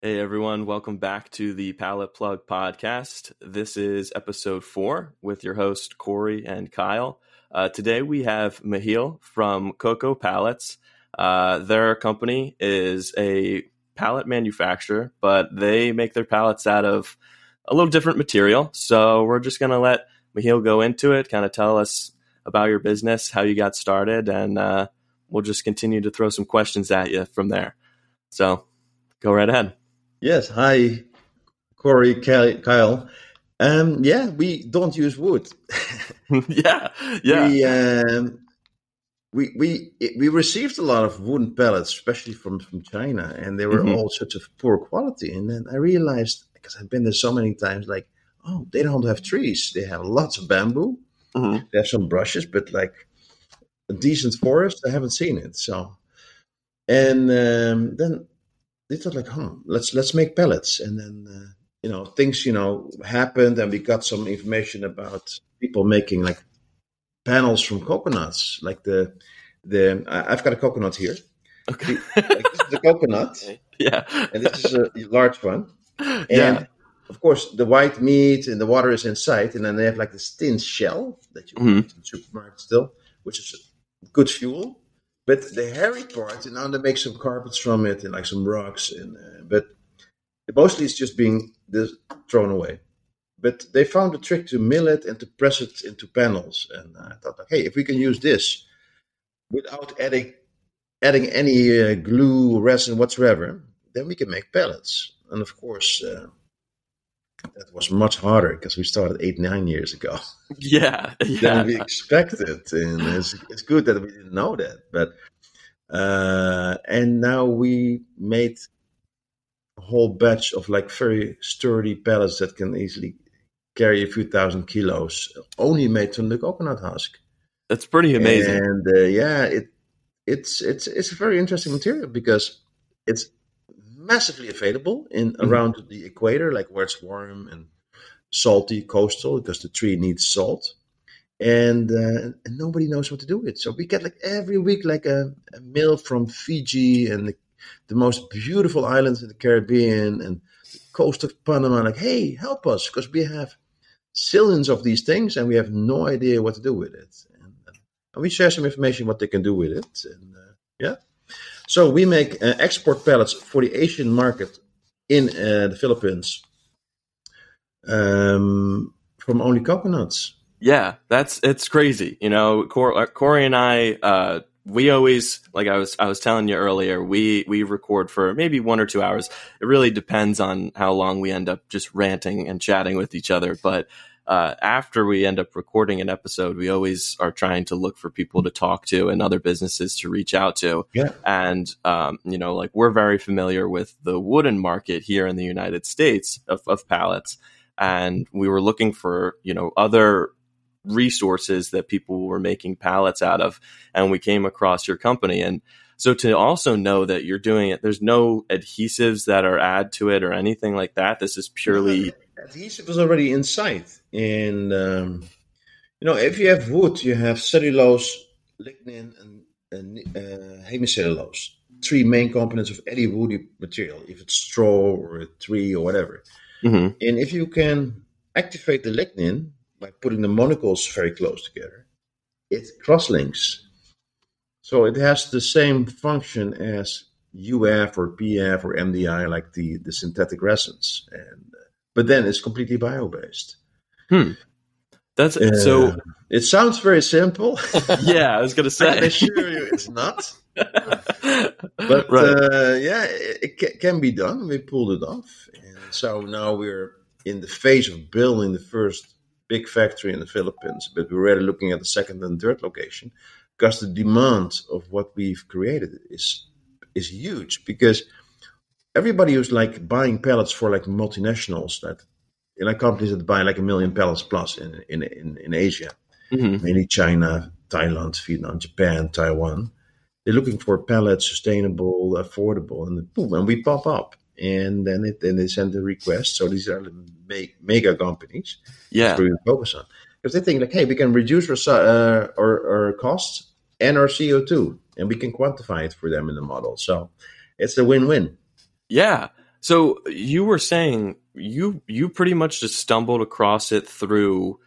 Hey everyone, welcome back to the Pallet Plug podcast. This is episode four with your host Cory and Kyle. Uh, today we have Michiel from Coco Pallets. Uh, their company is a pallet manufacturer, but they make their pallets out of a little different material. So we're just going to let Michiel go into it, kind of tell us about your business, how you got started, and uh, we'll just continue to throw some questions at you from there. So go right ahead. Yes. Hi, Cory, Kyle. Um, yeah, we don't use wood. yeah, yeah. We, um, we we we received a lot of wooden pallets, especially from from China, and they were mm-hmm. all such of poor quality. And then I realized because I've been there so many times, like, oh, they don't have trees; they have lots of bamboo. Mm-hmm. They have some brushes, but like a decent forest, I haven't seen it. So, and um, then they thought like, huh, let's let's make pellets, and then uh, you know things you know happened, and we got some information about people making like panels from coconuts, like the the I've got a coconut here. Okay, like this is a coconut. Yeah, and this is a large one. And yeah. of course, the white meat and the water is inside, and then they have like this thin shell that you mm-hmm. in the supermarket still, which is good fuel. But the hairy part, and now they make some carpets from it and like some rugs, and uh, but mostly it's just being thrown away. But they found a trick to mill it and to press it into panels, and I thought, like, hey, if we can use this without adding adding any uh, glue, resin whatsoever, then we can make pellets. And of course, uh, that was much harder because we started eight nine years ago. Yeah, yeah. than we expected, and it's, it's good that we didn't know that. But uh, and now we made a whole batch of like very sturdy pellets that can easily carry a few thousand kilos, only made from the coconut husk. That's pretty amazing. And uh, yeah, it it's it's it's a very interesting material because it's massively available in mm-hmm. around the equator, like where it's warm and salty, coastal, because the tree needs salt. And, uh, and nobody knows what to do with it. So we get like every week like a, a mail from Fiji and the, the, most beautiful islands in the Caribbean and the coast of Panama. Like, hey, help us because we have zillions of these things and we have no idea what to do with it. And, uh, and we share some information what they can do with it. And uh, yeah. So we make uh, export pallets for the Asian market in uh, the Philippines um, from only coconuts. Yeah, that's it's crazy. You know, uh, Cory and I, uh, we always like I was I was telling you earlier. We we record for maybe one or two hours. It really depends on how long we end up just ranting and chatting with each other. But uh, after we end up recording an episode, we always are trying to look for people to talk to and other businesses to reach out to. Yeah. And, um, you know, like we're very familiar with the wooden market here in the United States of, of pallets. And we were looking for, you know, other resources that people were making pallets out of. And we came across your company. And so to also know that you're doing it, there's no adhesives that are add to it or anything like that. This is purely adhesive is already inside. And um, you know, if you have wood, you have cellulose, lignin, and, and uh, hemicellulose. Three main components of any woody material, if it's straw or a tree or whatever. Mm-hmm. And if you can activate the lignin by putting the monocols very close together, it crosslinks. So it has the same function as UF or PF or MDI, like the, the synthetic resins. And but then it's completely bio based. Hmm. That's uh, so. It sounds very simple. yeah, I was going to say. I assure you, it's not. but right. uh, yeah, it, it, can be done. We pulled it off, and so now we're in the phase of building the first big factory in the Philippines. But we're already looking at the second and third location because the demand of what we've created is is huge. Because everybody who's like buying pallets for like multinationals that in like companies that buy like a million pallets plus in in in, in Asia, mm-hmm. mainly China, Thailand, Vietnam, Japan, Taiwan. They're looking for pallets, sustainable, affordable, and boom, and we pop up, and then it, then they send a request. So these are the mega companies. Yeah, we focus on because they think like, hey, we can reduce our, uh, our, our costs and our CO two, and we can quantify it for them in the model. So it's a win-win. Yeah. So you were saying you you pretty much just stumbled across it through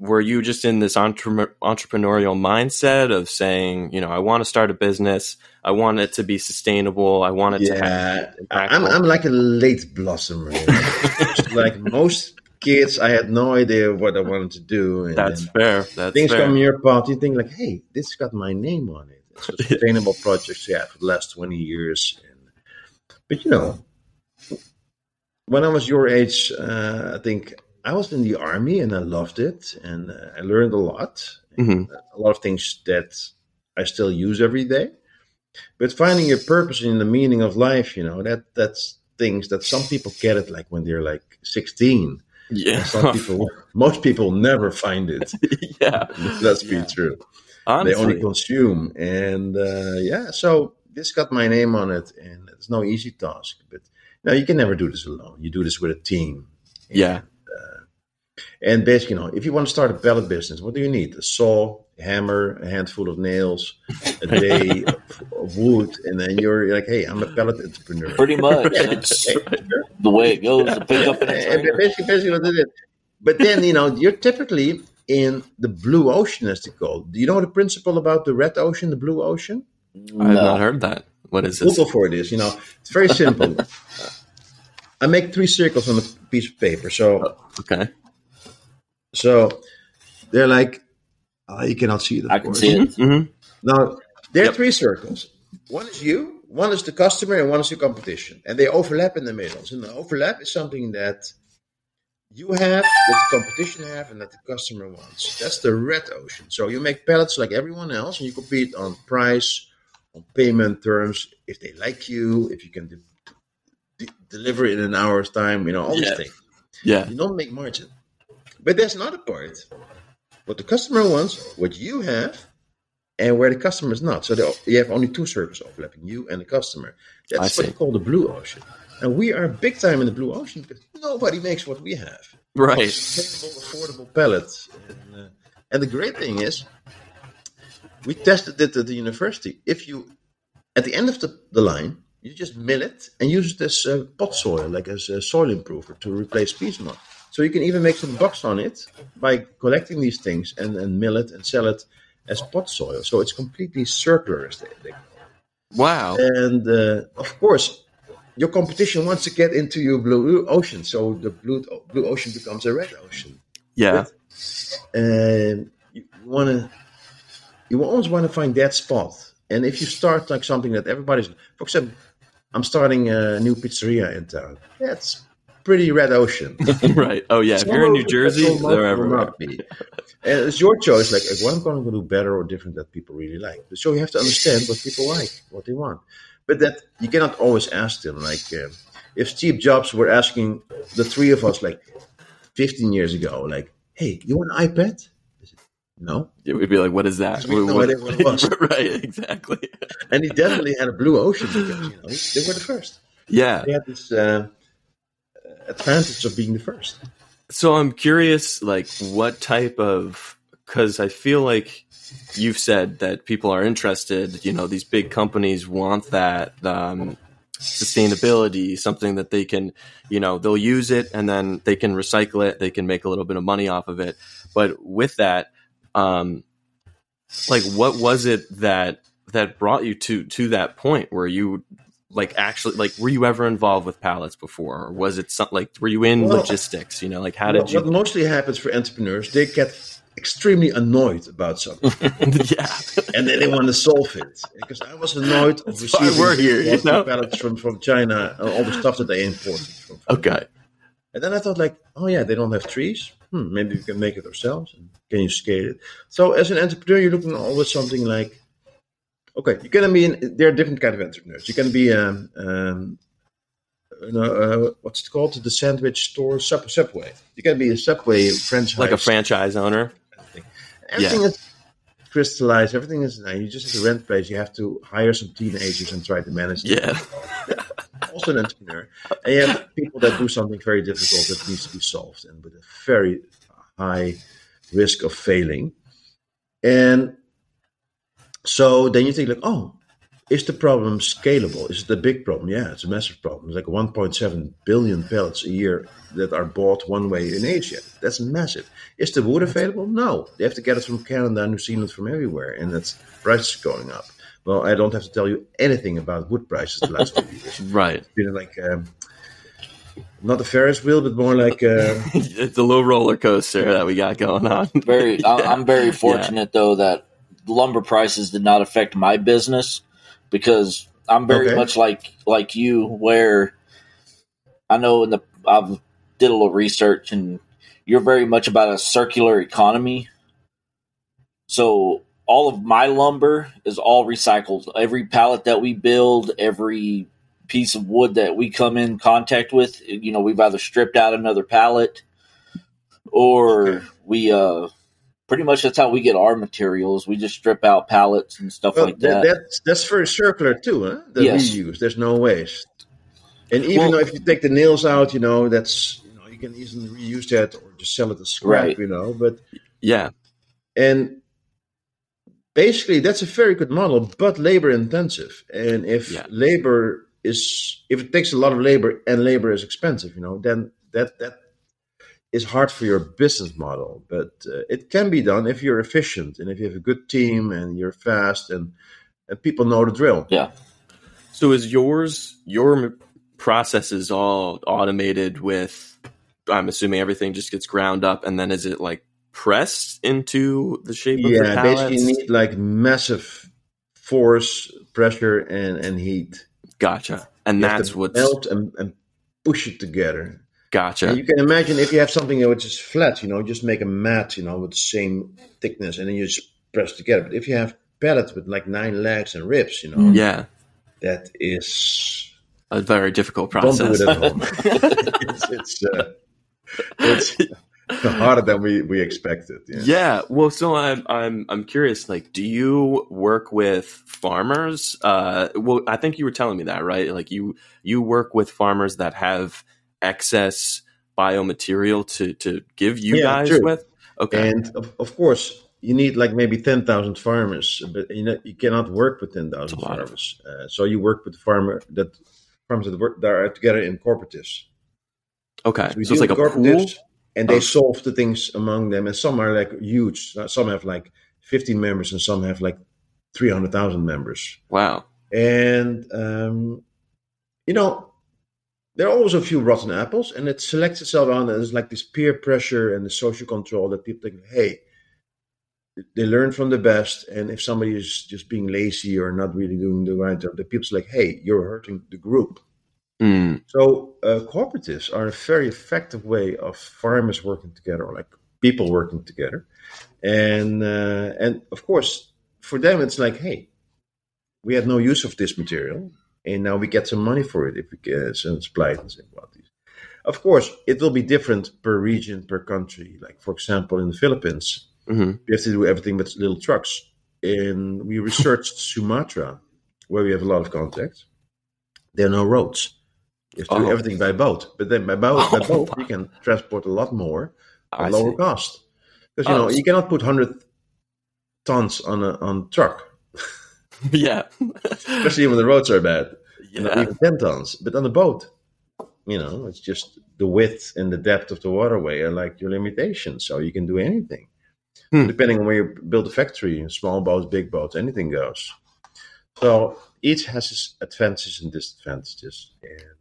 were you just in this entre- entrepreneurial mindset of saying, you know, I want to start a business, I want it to be sustainable, I want it yeah, to have I'm I'm like a late blossomer. like most kids, I had no idea what I wanted to do. And That's fair. That's things fair. come your path. You think like, hey, this got my name on it. It's a sustainable projects, yeah, for the last twenty years. And, but you know, when I was your age, uh, I think I was in the army and I loved it and uh, I learned a lot. Mm-hmm. A lot of things that I still use every day. But finding a purpose in the meaning of life, you know, that that's things that some people get it like when they're like 16. Yeah. some people, most people never find it. yeah. Let's be true. Honestly. They only consume. And uh, yeah, so this got my name on it and it's no easy task. But now you can never do this alone. You do this with a team. Yeah. Uh, and basically, you know, if you want to start a pellet business, what do you need? A saw, a hammer, a handful of nails, a day of, of, wood, and then you're like, hey, I'm a pellet entrepreneur. Pretty much. The way it goes. Yeah. Pick up and basically, basically what it is. But then, you know, you're typically in the blue ocean, as they call it. Do you know the principle about the red ocean, the blue ocean? I have not heard that. What is this? Google for this. You know, it's very simple. I make three circles on a piece of paper. So, oh, okay. So they're like, oh, you cannot see it. I can see it. Mm-hmm. Now there are yep. three circles. One is you, one is the customer, and one is your competition, and they overlap in the middle. So the overlap is something that you have, that the competition have, and that the customer wants. That's the red ocean. So you make pallets like everyone else, and you compete on price, on payment terms, if they like you, if you can de- de- deliver in an hour's time, you know, all yeah. these things. Yeah. You don't make margin. But there's another part. What the customer wants, what you have, and where the customer is not. So you have only two services overlapping, you and the customer. That's what you call the blue ocean. And we are big time in the blue ocean because nobody makes what we have. Right. Sustainable, affordable pellets. And, uh, and the great thing is, we tested it at the university. If you, at the end of the, the line, you just mill it and use it as uh, pot soil, like as a soil improver to replace peat moss. So you can even make some bucks on it by collecting these things and, and mill it and sell it as pot soil. So it's completely circular, as they, they Wow. And uh, of course, your competition wants to get into your blue ocean. So the blue, blue ocean becomes a red ocean. Yeah. And you want to, you always want to find that spot. And if you start like something that everybody's, for example, I'm starting a new pizzeria in town. That's pretty red ocean. right. Oh yeah. if you're in New Jersey, they're everywhere. And it's your choice. Like, what I'm going to do better or different that people really like. So you have to understand what people like, what they want. But that you cannot always ask them. Like, uh, if Steve Jobs were asking the three of us, like 15 years ago, like, "Hey, you want an iPad?" No. Yeah, we'd be like, "What is that?" We no what it was. right. Exactly. and he definitely had a blue ocean because you know they were the first. Yeah. They had this. Uh, advantage of being the first. So I'm curious, like, what type of because I feel like you've said that people are interested. You know, these big companies want that um, sustainability, something that they can, you know, they'll use it and then they can recycle it. They can make a little bit of money off of it. But with that, um, like, what was it that that brought you to to that point where you like actually like were you ever involved with pallets before? Or was it something like were you in well, logistics you know? Like how did you what mostly happens for entrepreneurs they get extremely annoyed about something. Yeah. And then they want to solve it. Because i was annoyed of receiving we're here you know? pallets from from china all the stuff that they imported from, from okay. And then i thought like oh yeah they don't have trees? Hmm, maybe we can make it ourselves. And can you scale it so as an entrepreneur you're looking always something like Okay, you can be in. There are different kind of entrepreneurs. You can be um, um, uh, what's it called? The sandwich store, sub, Subway. You can be a Subway franchise, like a franchise owner. Everything, everything yeah. is crystallized. Everything is nice. You just have to rent place. You have to hire some teenagers and try to manage. Them. Yeah. also an entrepreneur, and you have people that do something very difficult that needs to be solved, and with a very high risk of failing. And so then you think like, oh, is the problem scalable? Is it a big problem? Yeah, it's a massive problem. It's like 1.7 billion pellets a year that are bought one way in Asia. That's massive. Is the wood available? No. They have to get it from Canada, New Zealand, from everywhere, and that's prices going up. Well, I don't have to tell you anything about wood prices the last few years. Right. It's been like um, not the Ferris wheel, but more like uh, it's a little roller coaster that we got going on. Very, I- I'm very fortunate though that lumber prices did not affect my business because I'm very Okay. much like like you, where I know in the I've did a little research and you're very much about a circular economy. So all of my lumber is all recycled. Every pallet that we build, every piece of wood that we come in contact with, you know, we've either stripped out another pallet or Okay. we uh pretty much that's how we get our materials. We just strip out pallets and stuff well, like that- that. that's that's very circular too, huh? The Yes. reuse. There's no waste. And even Well- though if you take the nails out, you know, that's you know, you can easily reuse that or just sell it as scrap, Right. you know. But Yeah. and basically that's a very good model, but labor intensive. And if Yeah. labor is if it takes a lot of labor and labor is expensive, you know, then that that is hard for your business model. But uh, it can be done if you're efficient and if you have a good team and you're fast and and people know the drill. yeah. So is yours your m- process is all automated with? I'm assuming everything just gets ground up, and then is it like pressed into the shape of the Yeah, basically you need like massive force, pressure, and and heat. Gotcha, and You that's what what's melt and, and push it together. gotcha. And you can imagine if you have something which is flat, you know, just make a mat, you know, with the same thickness, and then you just press together. But if you have pellets with like nine legs and ribs, you know, yeah, that is a very difficult don't do process. it at home. it's it's, uh, it's harder than we we expected. Yeah. Yeah. Well, so I'm I'm I'm curious. Like, do you work with farmers? Uh, well, I think you were telling me that, right? Like, you you work with farmers that have excess biomaterial to to give you Yeah, guys true. with. Okay. And of, of course, you need like maybe 10,000 farmers, but you, know, you cannot work with 10,000 That's farmers. Uh, so you work with the farmer that farmers that work that are together in cooperatives. okay. So So it's like a pool. And they solve the things among them. And some are like huge. Some have like 15 members, and some have like 300,000 members. Wow. And um, you know, there are also a few rotten apples, and it selects itself on. There's like this peer pressure and the social control that people think, hey, they learn from the best. And if somebody is just being lazy or not really doing the right job, the people's like, hey, you're hurting the group. Mm, So uh, cooperatives are a very effective way of farmers working together, or like people working together, and uh, and of course for them it's like, hey, we had no use of this material, and now we get some money for it if we get some supply it and these. Of course, it will be different per region, per country. Like for example, in the Philippines, hmm we have to do everything with little trucks. And we researched Sumatra, where we have a lot of contacts. There are no roads. You have to do Oh. everything by boat. But then by boat, by Oh, boat you can transport a lot more I at lower see. cost. Because you Oh, know you cannot put hundred tons on a on truck, yeah. especially when the roads are bad. And not even ten tons. But on a boat, you know, it's just the width and the depth of the waterway are like your limitations. So you can do anything. Hmm. Depending on where you build a factory, small boats, big boats, anything goes. So each has its advantages and disadvantages. And,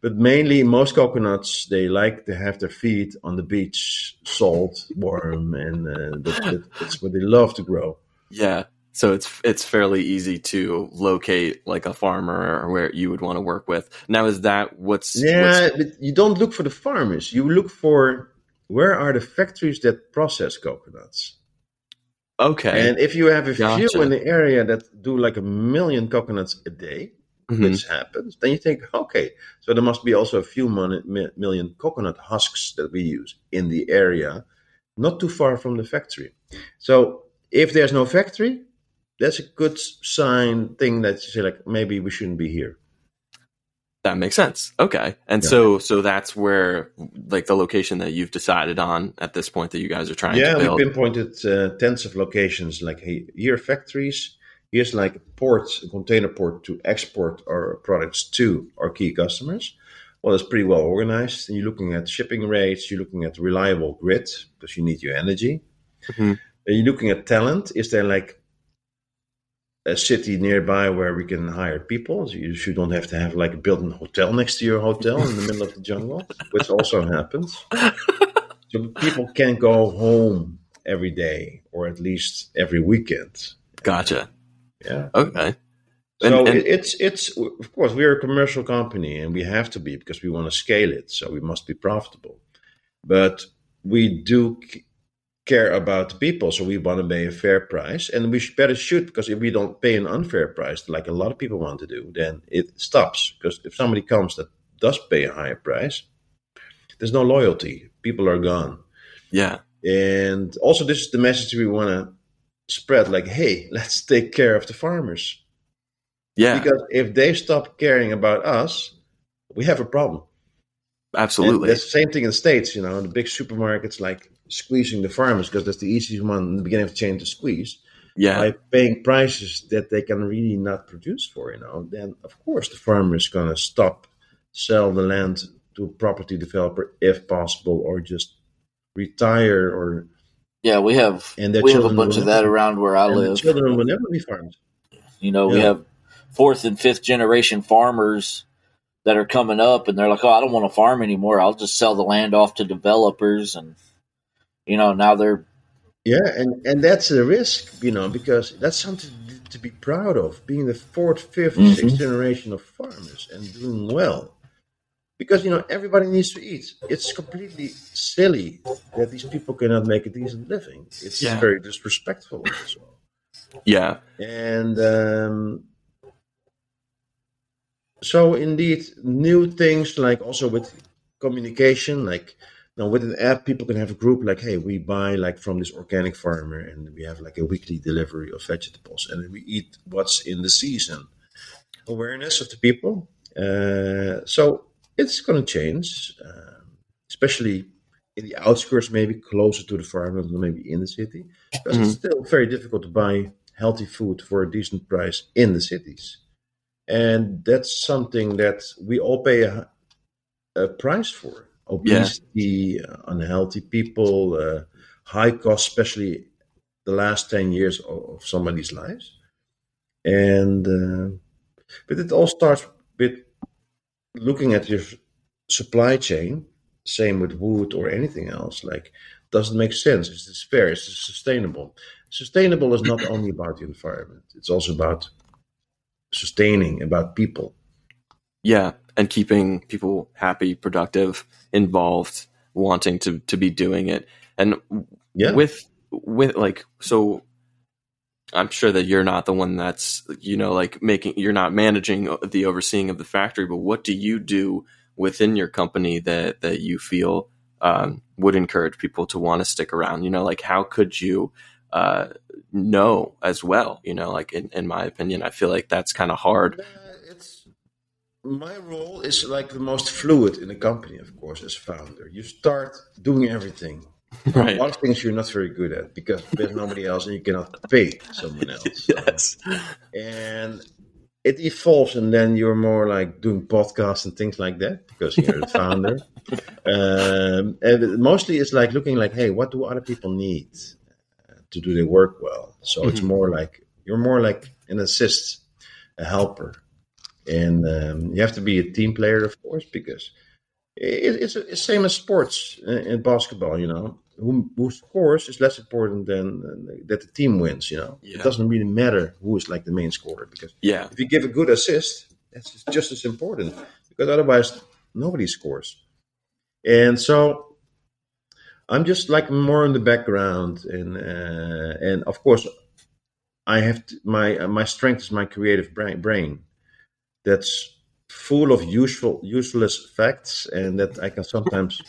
but mainly, most coconuts they like to have their feet on the beach, salt, warm, and uh, that, that, that's what they love to grow. Yeah. So it's it's fairly easy to locate like a farmer or where you would want to work with. Now is that what's Yeah, but you don't look for the farmers. You look for where are the factories that process coconuts. okay. And if you have a Gotcha. few in the area that do like a million coconuts a day, Mhm. which happens, then you think, okay, so there must be also a few mon- million coconut husks that we use in the area, not too far from the factory. So if there's no factory, that's a good sign thing that you say like maybe we shouldn't be here. That makes sense. Okay. And Yeah. so so that's where like the location that you've decided on at this point that you guys are trying yeah, to we pinpointed uh, tens of locations. Like, hey, here factories. Here's like a port, a container port to export our products to our key customers. Well, it's pretty well organized. And you're looking at shipping rates, you're looking at reliable grid because you need your energy. Mm-hmm. you're looking at talent. Is there like a city nearby where we can hire people? So you, you don't have to have like a built-in hotel next to your hotel in the middle of the jungle, which also happens. so people can go home every day or at least every weekend. Gotcha. Yeah. Okay. So and, and, it's it's of course we're a commercial company and we have to be because we want to scale it, so we must be profitable. But we do care about the people, so we want to pay a fair price, and we better should because if we don't pay an unfair price, like a lot of people want to do, then it stops. Because if somebody comes that does pay a higher price, there's no loyalty. People are gone. Yeah. And also, this is the message we want to spread like, hey, let's take care of the farmers. Yeah. Because if they stop caring about us, we have a problem. Absolutely. And the same thing in the States, you know, the big supermarkets like squeezing the farmers because that's the easiest one in the beginning of the chain to squeeze. Yeah. By paying prices that they can really not produce for, you know, then of course the farmer is going to stop, sell the land to a property developer if possible, or just retire or yeah, we have and we have a bunch of that around where I live. children will never be farmed. You know, yeah. we have fourth and fifth generation farmers that are coming up, and they're like, "Oh, I don't want to farm anymore. I'll just sell the land off to developers." And you know, now they're yeah, and and that's a risk, you know, because that's something to be proud of, being the fourth, 5th mm-hmm. sixth generation of farmers and doing well because you know everybody needs to eat. It's completely silly that these people cannot make a decent living. It's yeah. very disrespectful. Yeah, and um, so indeed, new things like also with communication, like now with an app, people can have a group like, hey, we buy like from this organic farmer, and we have like a weekly delivery of vegetables, and we eat what's in the season. Awareness of the people. Uh, so it's going to change, um, especially in the outskirts, maybe closer to the farm than maybe in the city, because mm-hmm. it's still very difficult to buy healthy food for a decent price in the cities. And that's something that we all pay a, a price for. Obesity, yeah. unhealthy people, uh, high cost, especially the last 10 years of, of somebody's lives. And, uh, but it all starts with looking at your supply chain, same with wood or anything else, like doesn't make sense. Is this fair? Is this sustainable? Sustainable is not only about the environment; it's also about sustaining, about people. Yeah, and keeping people happy, productive, involved, wanting to to be doing it, and yeah. with with like so I'm sure that you're not the one that's, you know, like making, you're not managing the overseeing of the factory, but what do you do within your company that, that you feel um, would encourage people to want to stick around? You know, like how could you uh, know as well? You know, like in, in my opinion, I feel like that's kind of hard. It's, my role is like the most fluid in the company, of course, as founder. You start doing everything Right. A lot of things you're not very good at because there's nobody else and you cannot pay someone else. yes. And it evolves and then you're more like doing podcasts and things like that because you're the founder. Um, and mostly it's like looking like, hey, what do other people need to do their work well? So mm-hmm. it's more like you're more like an assist, a helper. And um, you have to be a team player, of course, because it's the same as sports in, basketball. You know, who, who scores is less important than uh, that the team wins. You know, yeah. it doesn't really matter who is like the main scorer because yeah, if you give a good assist, that's just as important because otherwise nobody scores. And so I'm just like more in the background, and uh, and of course I have to, my my strength is my creative brain. brain. That's full of useful useless facts and that I can sometimes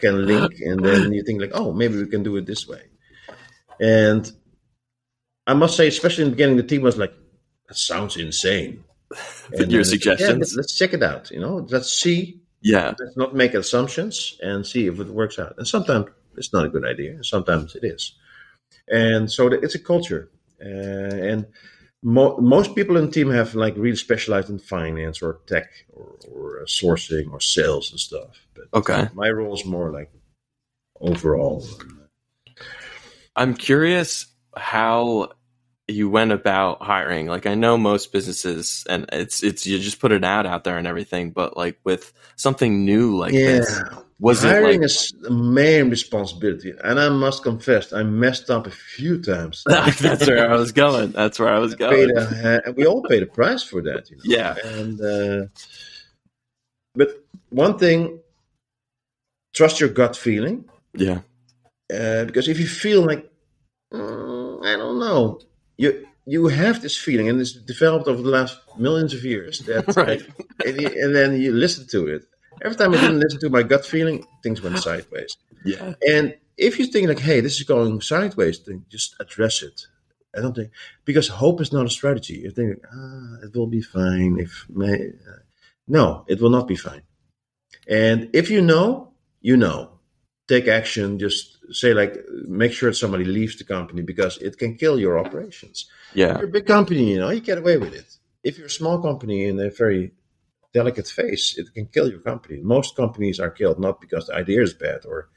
can link and then you think like oh maybe we can do it this way. And I must say especially in the beginning the team was like that sounds insane. And your suggestions yeah, let's, let's check it out you know? Let's see. Yeah. Let's not make assumptions and see if it works out. And sometimes it's not a good idea sometimes it is. And so it's a culture uh, and mo- most people in the team have like really specialized in finance or tech or, or uh, sourcing or sales and stuff. But okay, my role is more like overall. I'm curious how you went about hiring. Like I know most businesses, and it's it's you just put it out out there and everything, but like with something new like yeah. this, was hiring it like, is the main responsibility, and I must confess, I messed up a few times. That's where I was going. That's where I was going. A, uh, we all paid a price for that, you know? Yeah. And uh, but one thing, trust your gut feeling. Yeah. Uh, because if you feel like mm, I don't know, you you have this feeling, and it's developed over the last millions of years. That right. and, you, and then you listen to it. Every time I didn't listen to my gut feeling, things went sideways. Yeah. And if you think like, hey, this is going sideways, then just address it. I don't think because hope is not a strategy. You think, ah, it will be fine. If may, no, it will not be fine. And if you know, you know, take action. Just say like, make sure somebody leaves the company because it can kill your operations. Yeah, if you're a big company, you know, you get away with it. If you're a small company in a very delicate phase, it can kill your company. Most companies are killed not because the idea is bad or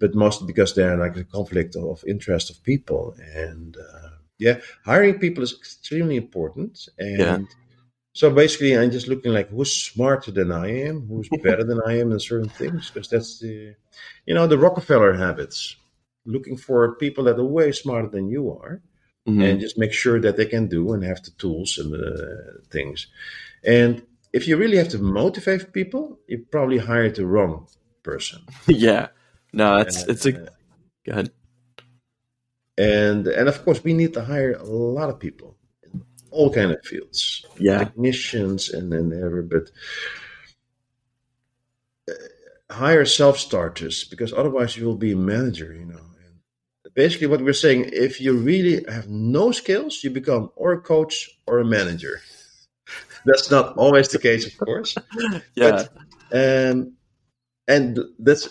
but mostly because they're like a conflict of interest of people. And uh, yeah, hiring people is extremely important. And yeah. So basically, I'm just looking like who's smarter than I am, who's better than I am in certain things, because that's the, you know, the Rockefeller habits. Looking for people that are way smarter than you are, mm-hmm. and just make sure that they can do and have the tools and the things. And if you really have to motivate people, you probably hired the wrong person. yeah. No, it's it's a uh, go ahead. And and of course we need to hire a lot of people all kind of fields. Yeah. Technicians and then ever but uh, hire self starters because otherwise you will be a manager, you know. And basically what we're saying, if you really have no skills, you become or a coach or a manager. That's not always the case, of course. yeah. But, um, and that's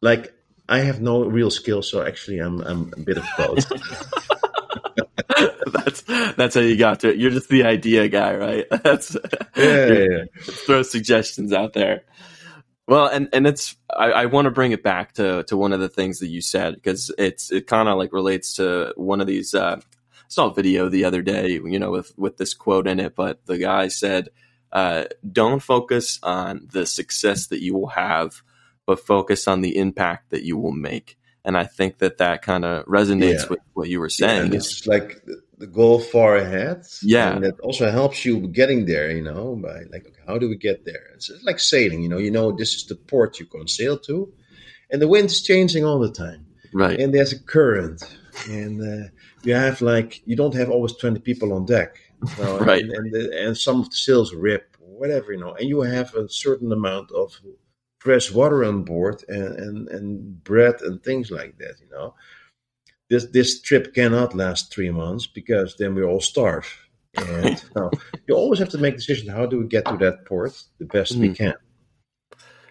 like I have no real skill, so actually I'm I'm a bit of both. that's that's how you got to it. You're just the idea guy, right? That's yeah, yeah, yeah. throw suggestions out there. Well, and and it's I, I want to bring it back to to one of the things that you said because it's it kind of like relates to one of these. Uh, I saw a video the other day, you know, with with this quote in it, but the guy said, uh, "Don't focus on the success that you will have." but focus on the impact that you will make. And I think that that kind of resonates yeah. with what you were saying. Yeah, it's like the goal far ahead. Yeah. And that also helps you getting there, you know, by like, okay, how do we get there? It's like sailing, you know, you know, this is the port you can sail to. And the wind's changing all the time. Right. And there's a current. And uh, you have like, you don't have always 20 people on deck. You know, right. And, and, the, and some of the sails rip, whatever, you know, and you have a certain amount of fresh water on board and, and, and bread and things like that, you know. This this trip cannot last three months because then we all starve. And you, you always have to make decisions. How do we get to that port the best mm. we can?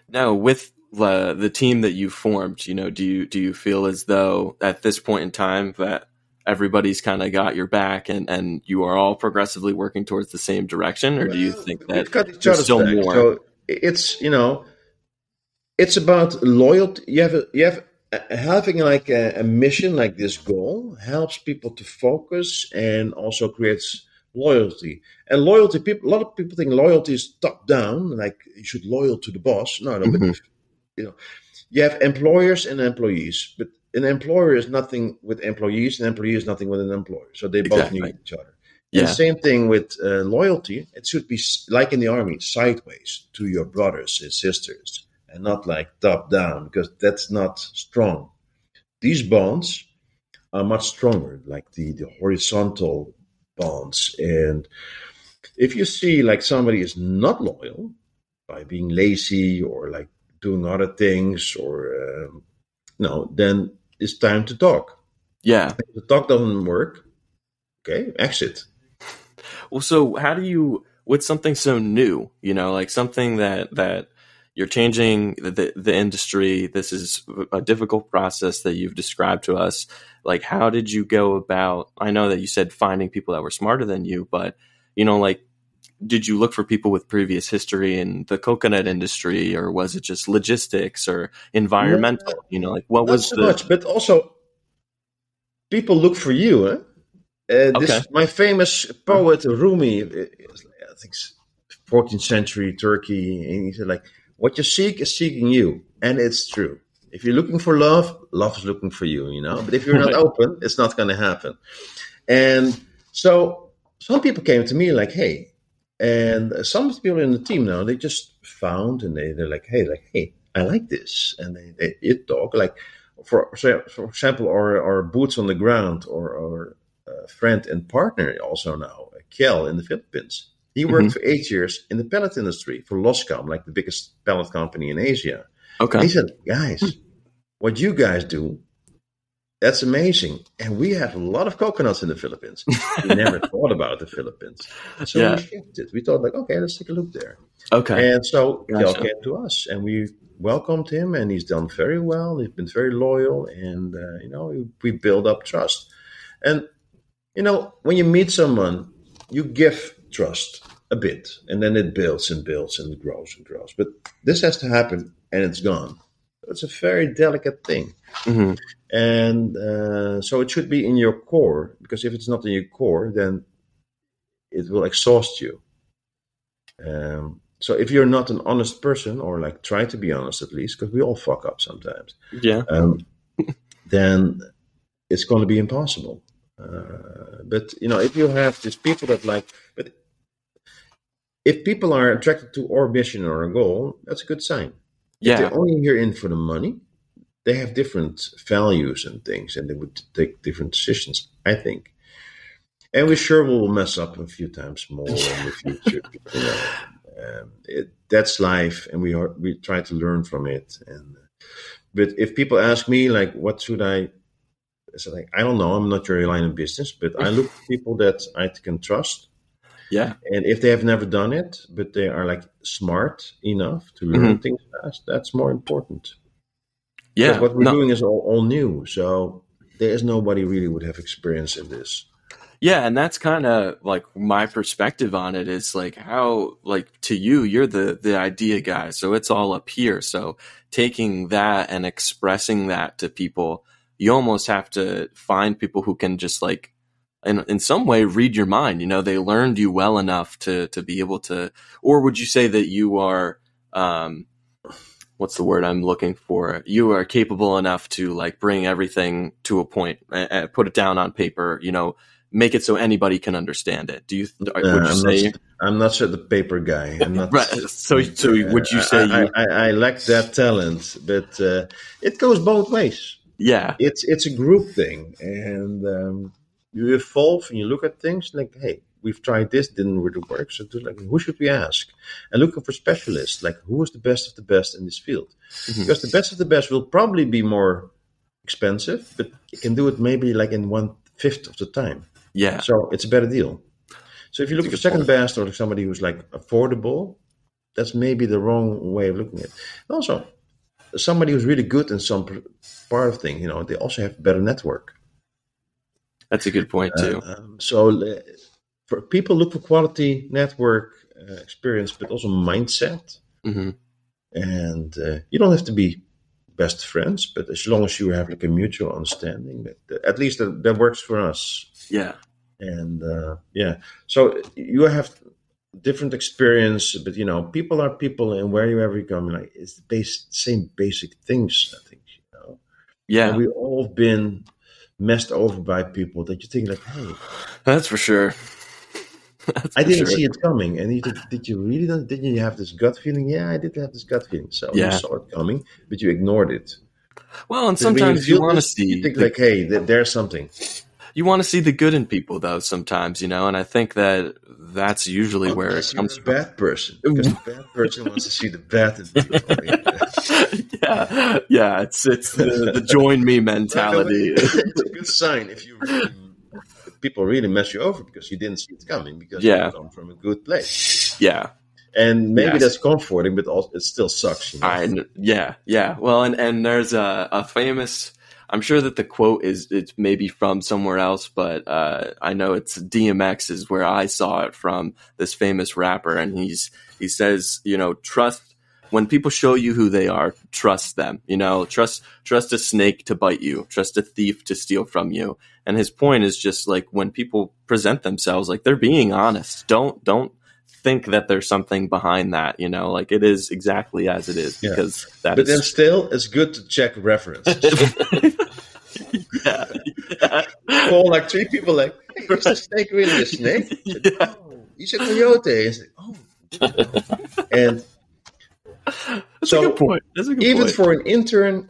Now, with the the team that you formed, you know, do you do you feel as though at this point in time that everybody's kind of got your back and and you are all progressively working towards the same direction, or do you think that there's still back. more? So it's you know it's about loyalty. You have a, you have having like a, a, mission like this goal helps people to focus and also creates loyalty. And loyalty, people, a lot of people think loyalty is top down, like you should loyal to the boss. No, no, mm-hmm. but you know, you have employers and employees, but an employer is nothing with employees, and an employee is nothing with an employer. So they both need each other. Yeah. the same thing with uh, loyalty. It should be like in the army, sideways to your brothers and sisters and not like top down because that's not strong. These bonds are much stronger, like the, the horizontal bonds. And if you see like somebody is not loyal by being lazy or like doing other things or um, no, then it's time to talk. Yeah. If the talk doesn't work, okay, exit. Well, so how do you with something so new, you know, like something that that you're changing the, the industry. This is a difficult process that you've described to us. Like, how did you go about? I know that you said finding people that were smarter than you, but you know, like, did you look for people with previous history in the coconut industry, or was it just logistics or environmental? You know, like what was so the much, but also people look for you. Eh? Uh, this okay. my famous poet Rumi, I think 14th century Turkey, and he said like what you seek is seeking you. And it's true. If you're looking for love, love is looking for you, you know. But if you're not open, it's not going to happen. And so some people came to me like, hey, and some people in the team now, they just found and they, they're like, hey, like, hey, I like this. And they, they, they talk like, for, for example, our, our boots on the ground or our uh, friend and partner also now, Kiel in the Philippines. He worked mm-hmm. for eight years in the pellet industry for Loscam, like the biggest pellet company in Asia. Okay. And he said, guys, what you guys do, that's amazing. And we have a lot of coconuts in the Philippines. we never thought about the Philippines. So yeah. we shifted. We thought like, okay, let's take a look there. Okay. And so gotcha. came to us and we welcomed him and he's done very well. He's been very loyal and, uh, you know, we, we build up trust. And, you know, when you meet someone, you give trust a bit, and then it builds and builds and grows and grows. But this has to happen, and it's gone. It's a very delicate thing, mm-hmm. and uh, so it should be in your core. Because if it's not in your core, then it will exhaust you. Um, so if you're not an honest person, or like try to be honest at least, because we all fuck up sometimes. Yeah. Um, then it's going to be impossible. Uh, but you know, if you have these people that like, but if people are attracted to our mission or our goal, that's a good sign. Yeah. If they're only here in for the money, they have different values and things, and they would take different decisions, I think. And we sure will mess up a few times more in the future. you know, um, it, that's life, and we are we try to learn from it. And but if people ask me like, what should I? I say like, I don't know. I'm not your line of business, but I look for people that I can trust yeah. And if they have never done it, but they are like smart enough to learn mm-hmm. things fast, that's more important. Yeah. what we're no. doing is all, all new. So there is nobody really would have experience in this. Yeah, and that's kind of like my perspective on it is like how like to you you're the the idea guy, so it's all up here. So taking that and expressing that to people, you almost have to find people who can just like in, in some way read your mind. You know, they learned you well enough to, to be able to, or would you say that you are, um, what's the word I'm looking for? You are capable enough to like bring everything to a point, uh, put it down on paper, you know, make it so anybody can understand it. Do you, uh, would you I'm say? Not, I'm not sure the paper guy. I'm not, right. So, so would you say I, you, I, I, I lack that talent, but uh, it goes both ways. Yeah, it's it's a group thing, and um, you evolve and you look at things like, hey, we've tried this, didn't really work. So like, who should we ask? And looking for specialists, like who is the best of the best in this field? Mm-hmm. Because the best of the best will probably be more expensive, but you can do it maybe like in one fifth of the time. Yeah. So it's a better deal. So if you look for second point. best or somebody who's like affordable, that's maybe the wrong way of looking at it. Also, somebody who's really good in some part of thing, you know, they also have better network. That's a good point too. Uh, um, so uh, for people look for quality network uh, experience, but also mindset. Mm-hmm. And uh, you don't have to be best friends, but as long as you have like a mutual understanding, that, that at least that, that, works for us. Yeah. And uh, yeah, so you have different experience, but you know, people are people, and wherever you ever come, like it's the base, same basic things. I think you know. Yeah, and we all been messed over by people that you think like, hey, that's for sure. That's I didn't sure. see it coming, and you did, did you really? Didn't you have this gut feeling? Yeah, I did have this gut feeling. So yeah. you saw it coming, but you ignored it. Well, and sometimes you, you want to see. You think the, like, hey, there's something. You want to see the good in people, though. Sometimes, you know, and I think that that's usually Unless where it comes from. bad person, because the bad person wants to see the bad in people. yeah, yeah, it's it's the, the join me mentality. it's a good sign if you people really mess you over because you didn't see it coming because yeah. you come from a good place. Yeah. and maybe Yes. that's comforting, but also, it still sucks. You know? I yeah yeah. Well, and and there's a, a famous. I'm sure that the quote is it's maybe from somewhere else, but uh, I know it's DMX is where I saw it from. This famous rapper, and he's he says, you know, trust when people show you who they are, trust them. You know, trust trust a snake to bite you, trust a thief to steal from you. And his point is just like when people present themselves, like they're being honest. Don't don't think that there's something behind that. You know, like it is exactly as it is Yeah. because that but then still, it's good to check references. yeah. yeah. Call like three people, like, hey, is the snake really a snake? Yeah. Oh, he's a coyote. It's like, oh. and That's So, a good point. That's a good even point. for an intern,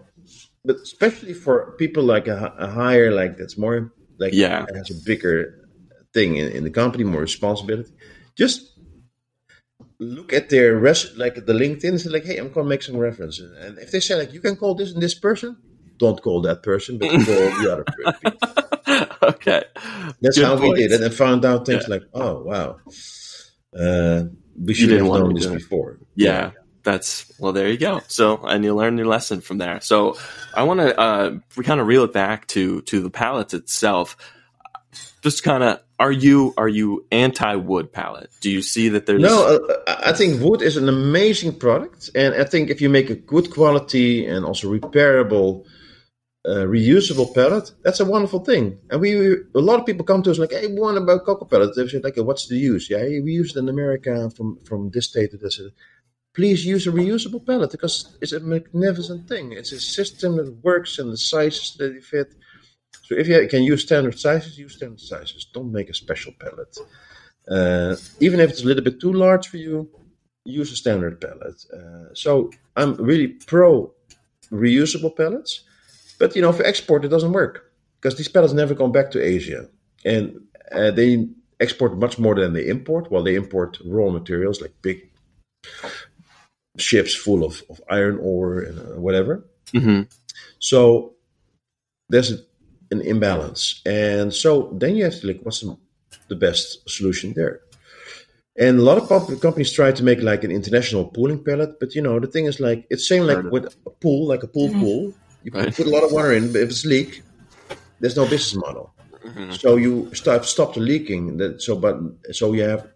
but especially for people like a, hi- a higher, like that's more like Yeah. has a bigger thing in, in the company, more responsibility. Just look at their res, like the LinkedIn, and say like, hey, I'm gonna make some references, and if they say like, you can call this and this person, don't call that person, but call the other person. okay. That's Good how we did it, and found out things Yeah. like, oh wow, uh, we should have known this before. Yeah. That's well. There you go. So, and you learn your lesson from there. So, I want to uh, we kind of reel it back to to the pallets itself. Just kind of, are you are you anti wood pallet? Do you see that there's No, uh, I think wood is an amazing product, and I think if you make a good quality and also repairable, uh, reusable pellet, that's a wonderful thing. And we, a lot of people come to us like, "Hey, we want about Coco pellets." They say like, "What's the use?" Yeah, we use it in America from from this state to this. Please use a reusable pellet because it's a magnificent thing. It's a system that works and the sizes that you fit. So if you can use standard sizes, use standard sizes. Don't make a special palette. Uh, even if it's a little bit too large for you, use a standard palette. Uh, so I'm really pro reusable pellets, but you know for export it doesn't work because these pellets never come back to Asia, and uh, they export much more than they import. While they import raw materials like big ships full of, of iron ore and uh, whatever. Mhm. So there's a, an imbalance, and so then you have to look what's the, the best solution there. And a lot of comp- companies try to make like an international pooling pellet, but you know the thing is like it's same like with a pool, like a pool pool. You Right. put a lot of water in, but if it's leak, there's no business model. Mhm. So you start stop the leaking. That so, but so you have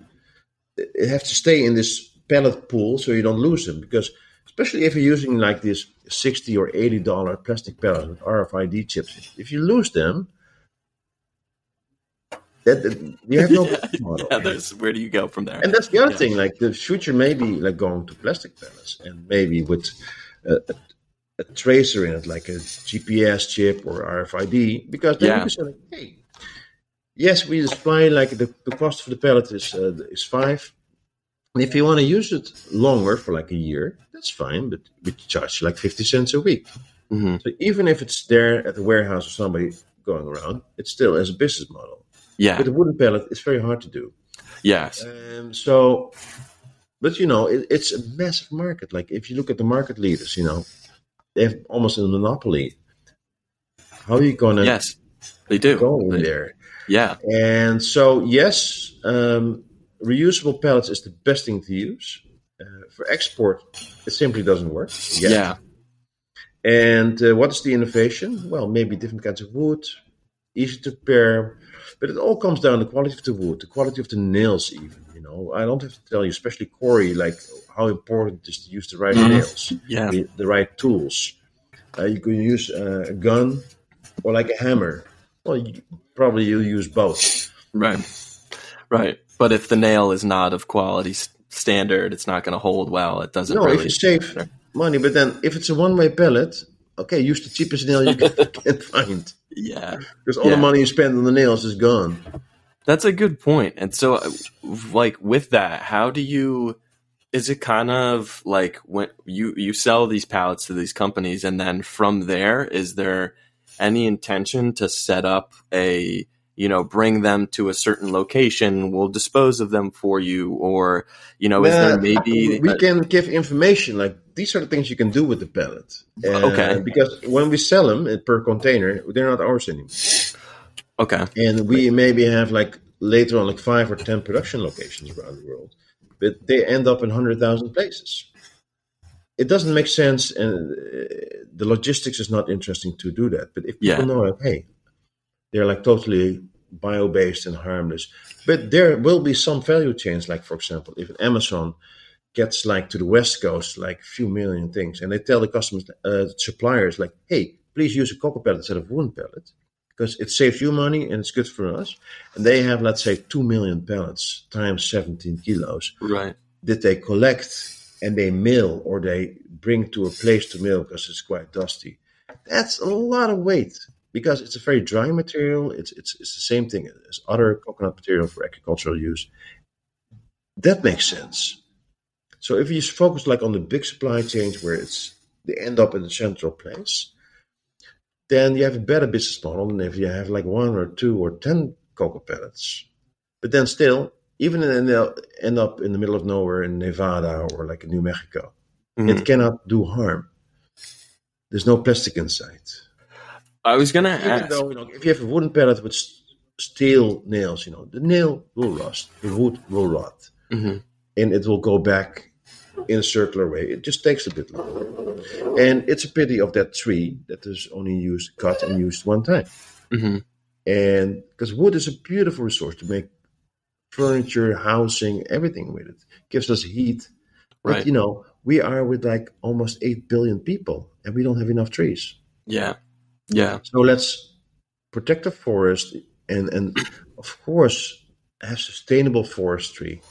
it have to stay in this pellet pool so you don't lose them because especially if you're using like this sixty or eighty dollar plastic pellet with RFID chips, if you lose them, that, that- you have no model. yeah, where do you go from there? And that's the other Yeah. thing. Like the future may be like going to plastic pellets and maybe with a, a, a tracer in it, like a GPS chip or RFID, because then Yeah. you can say, like, hey, yes, we supply like the, the cost for the pellet is uh, is five. And if you want to use it longer for like a year, that's fine, but we charge like fifty cents a week. Mhm. So even if it's there at the warehouse or somebody going around, it still is a business model. Yeah. With a wooden pallet, it's very hard to do. Yes. Um, so, but you know, it, it's a massive market. Like if you look at the market leaders, you know, they have almost a monopoly. How are you gonna Yes. They do. go in They- there? Yeah. And so, yes, um, reusable pallets is the best thing to use. Uh, for export, it simply doesn't work. yet. Yeah. And uh, what is the innovation? Well, maybe different kinds of wood, easy to pair, but it all comes down to the quality of the wood, the quality of the nails, even. You know, I don't have to tell you, especially Cory, like how important it is to use the right Mhm. nails, Yeah. the, the right tools. Uh, you can use uh, a gun or like a hammer. Well, you, probably you'll use both. Right. Right. But if the nail is not of quality standard, it's not going to hold well. It doesn't No, really. if you save money, but then if it's a one-way pellet, okay, use the cheapest nail you can, can find yeah. because all Yeah. the money you spend on the nails is gone. That's a good point. And so, uh, like with that, how do you? Is it kind of like when you you sell these pallets to these companies, and then from there, is there any intention to set up a you know bring them to a certain location? We'll dispose of them for you, or you know, is there maybe we can give information like these are the things you can do with the pellet. Uh, Okay. Because when we sell them uh, per container, they're not ours anymore, okay, and we maybe have like later on like five or ten production locations around the world. but they end up in 100,000 places. It doesn't make sense, and uh, the logistics is not interesting to do that. But if people Yeah. know, like, hey, they're like totally bio based and harmless, but there will be some value chains, like, for example, if Amazon gets like to the West Coast, like a few million things, and they tell the customers, uh, suppliers, like, hey, please use a Coco pellet instead of wooden pellet because it saves you money and it's good for us. And they have, let's say, 2 million pellets times 17 kilos Right. that they collect and they mill or they bring to a place to mill because it's quite dusty. That's a lot of weight because it's a very dry material. It's, it's, it's the same thing as other coconut material for agricultural use. That makes sense. So if you focus like on the big supply chains where it's they end up in the central place, then you have a better business model than if you have like one or two or ten Coco pellets. But then still, even in they'll end up in the middle of nowhere in Nevada or like in New Mexico, Mhm. it cannot do harm. There's no plastic inside. I was gonna Even ask. though, you know, if you have a wooden pallet with steel nails, you know, the nail will rust, the wood will rot, Mhm. and it will go back in a circular way. It just takes a bit longer. And it's a pity of that tree that is only used, cut and used one time. Mhm. And because wood is a beautiful resource to make furniture, housing, everything with it. Gives us heat. But, you know, we are with like almost 8 billion people and we don't have enough trees. Yeah. Yeah. So let's protect the forest and, and of course, have sustainable forestry.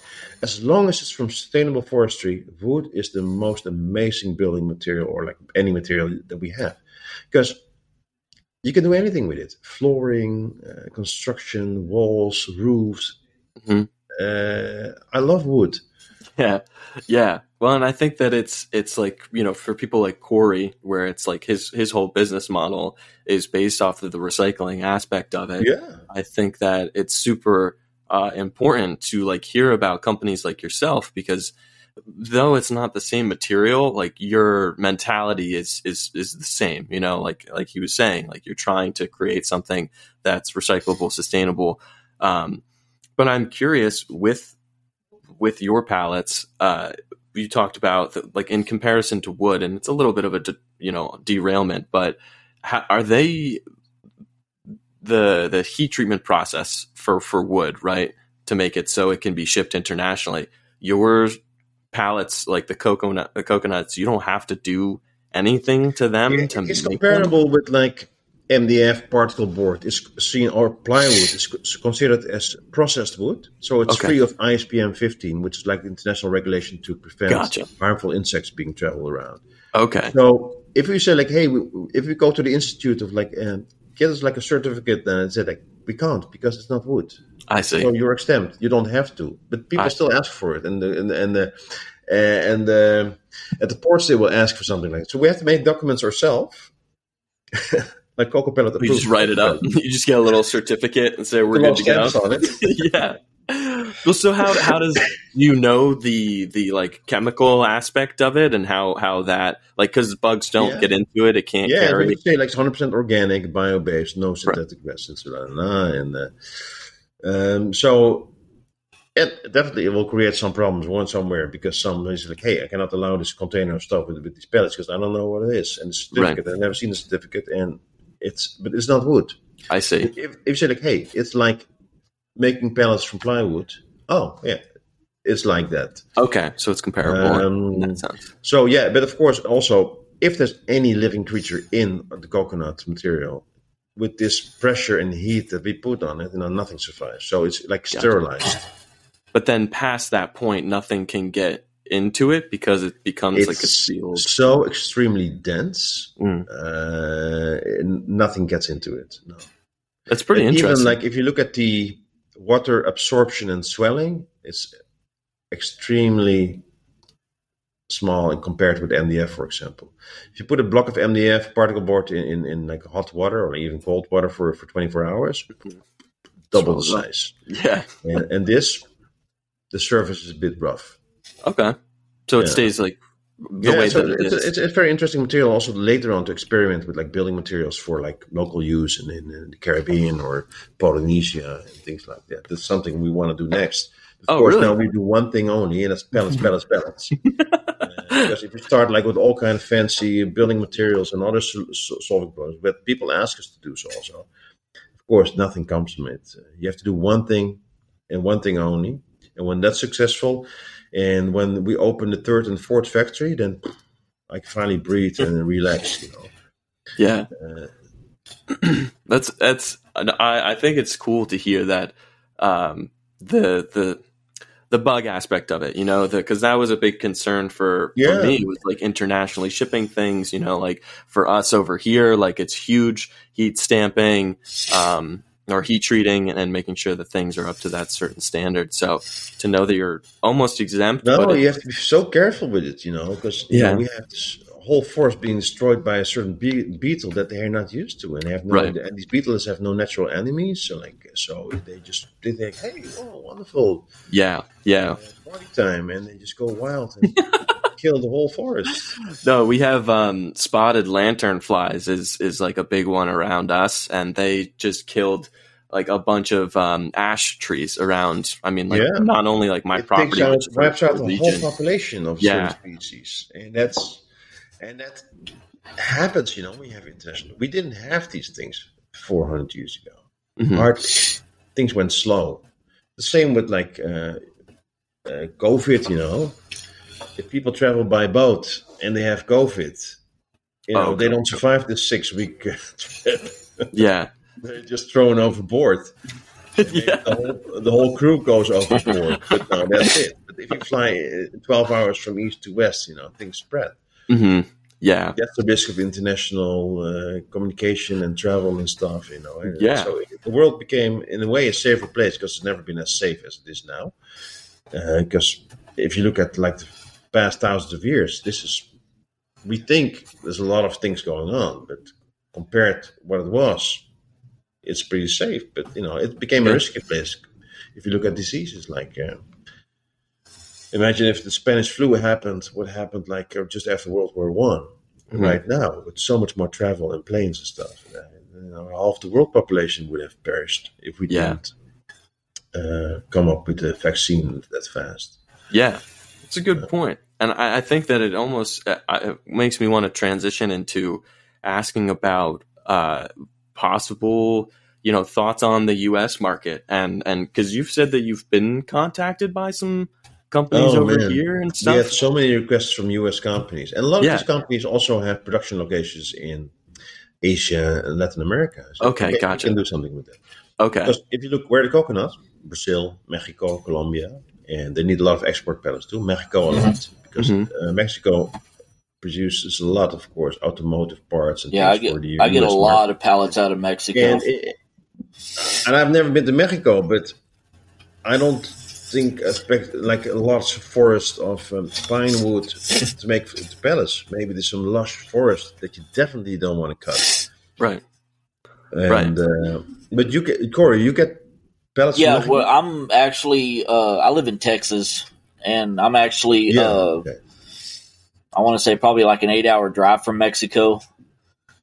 As long as it's from sustainable forestry, wood is the most amazing building material or like any material that we have. Because you can do anything with it flooring, uh, construction, walls, roofs. Mhm. Uh, I love wood. Yeah. Yeah. Well, and I think that it's it's like, you know, for people like Cory, where it's like his his whole business model is based off of the recycling aspect of it. Yeah. I think that it's super uh, important to like hear about companies like yourself because though it's not the same material, like your mentality is is is the same. You know, like like he was saying, like you're trying to create something that's recyclable, sustainable. Um, but I'm curious with with your pallets. Uh, you talked about the, like in comparison to wood, and it's a little bit of a de- you know derailment, but ha- are they the the heat treatment process for for wood, right? To make it so it can be shipped internationally. Your pallets, like the coconut, the coconuts, you don't have to do anything to them Yeah, to it's make them. comparable with like MDF particle board is seen or plywood is considered as processed wood, so it's Okay. free of ISPM 15, which is like the international regulation to prevent Gotcha. harmful insects being traveled around. Okay, So if we say like, hey, we, if we go to the institute of like, uh, get us like a certificate, then it said like we can't because it's not wood. I see. So you're exempt. You don't have to, but people I- still ask for it, and the, and the, and the, uh, and the, at the ports they will ask for something like. That. So we have to make documents ourselves, like Coco pellet. You just write it up. You just get a little certificate and say we're good to go. on it. yeah. Well, so how how does you know the the like chemical aspect of it and how how that like because bugs don't Yeah. get into it, it can't Yeah, carry. say like 100 percent organic, bio based, no synthetic resins, blah, blah, blah, and uh, um, so it definitely it will create some problems one somewhere because some is like, hey, I cannot allow this container of stuff with, with these pellets because I don't know what it is, and the certificate I've never seen the certificate, and it's but it's not wood. I see. If, if you say like, hey, it's like making pellets from plywood. Oh yeah, it's like that. Okay, so it's comparable Um. So yeah, but of course also if there's any living creature in the coconut material, with this pressure and heat that we put on it, you know, nothing survives. So it's like sterilized. But then past that point, nothing can get into it because it becomes like a It's sealed. so extremely dense, Mm. uh, nothing gets into it. No. That's pretty And interesting. Even like if you look at the water absorption and swelling, it's extremely small and compared with MDF, for example. If you put a block of MDF particle board in, in, in like hot water or even cold water for, for 24 hours, double the size. yeah. And, and this, the surface is a bit rough. Okay. So it Yeah. stays like the way so that it it's. A, it's very interesting material also later on to experiment with like building materials for like local use in, in, in the Caribbean or Polynesia and things like that. That's something we want to do next Of oh, course, really? now we do one thing only, and pellets, pellets, pellets. uh, because if you start like with all kind of fancy building materials and other solving problems, but people ask us to do so also. Of course, nothing comes from it. Uh, you have to do one thing and one thing only, and when that's successful, and when we open the third and fourth factory, then I can finally breathe and relax. You know. Yeah. Uh, that's that's. I I think it's cool to hear that um, the the the bug aspect of it, you know, because that was a big concern for, yeah. for me was like internationally shipping things, you know, like for us over here, like it's huge heat stamping, um, or heat treating and, making sure that things are up to that certain standard. So to know that you're almost exempt. No, you have to be so careful with it, you know, because yeah. Know, we have this whole forest being destroyed by a certain be- beetle that they are not used to, and they have no. Right. And these beetles have no natural enemies, so like, so they just they think, hey, oh, wonderful. Yeah, yeah. Uh, party time, and they just go wild. And, kill the whole forest. No, we have um, spotted lantern flies is is like a big one around us, and they just killed like a bunch of um, ash trees around. I mean, like yeah. not only like my it property, out, wipes out the region. whole population of yeah. certain species, and that's and that happens. You know, we have international. We didn't have these things 400 years ago. Mm-hmm. Things went slow. The same with like uh, uh, COVID. You know, if people travel by boat and they have COVID, you know, oh, they don't survive this six week trip. yeah. They're just thrown overboard. yeah. the, whole, the whole crew goes overboard. but no, that's it. But if you fly uh, 12 hours from east to west, you know, things spread. Mm-hmm. Yeah. That's the risk of international uh, communication and travel and stuff, you know. Yeah. So the world became, in a way, a safer place because it's never been as safe as it is now. Because uh, if you look at like the past thousands of years, this is we think there's a lot of things going on, but compared to what it was, it's pretty safe. But you know, it became a risky place. If you look at diseases like, uh, imagine if the Spanish flu happened, what happened like uh, just after World War One, mm-hmm. right now, with so much more travel and planes and stuff. Uh, you know, half the world population would have perished if we yeah. didn't uh, come up with a vaccine that fast. Yeah, it's a good point and I, I think that it almost uh, it makes me want to transition into asking about uh, possible you know thoughts on the U.S. market and and because you've said that you've been contacted by some companies oh, over man. here and stuff. We had so many requests from U.S. companies, and a lot of yeah. these companies also have production locations in Asia and Latin America. So okay, we gotcha. can do something with that. Okay, because if you look where the coconut, Brazil, Mexico, Colombia, and they need a lot of export pellets too. Mexico a lot because mm-hmm. uh, Mexico produces a lot, of course, automotive parts. And yeah, I get, I get a lot of pallets out of Mexico. And, it, and, I've never been to Mexico, but I don't think expect like a large forest of um, pine wood to make the palace. Maybe there's some lush forest that you definitely don't want to cut. Right. And, right. Uh, but you get Cory, you get pellets. Yeah, well, I'm actually uh, I live in Texas, and I'm actually yeah, uh, okay. I want to say probably like an eight hour drive from Mexico.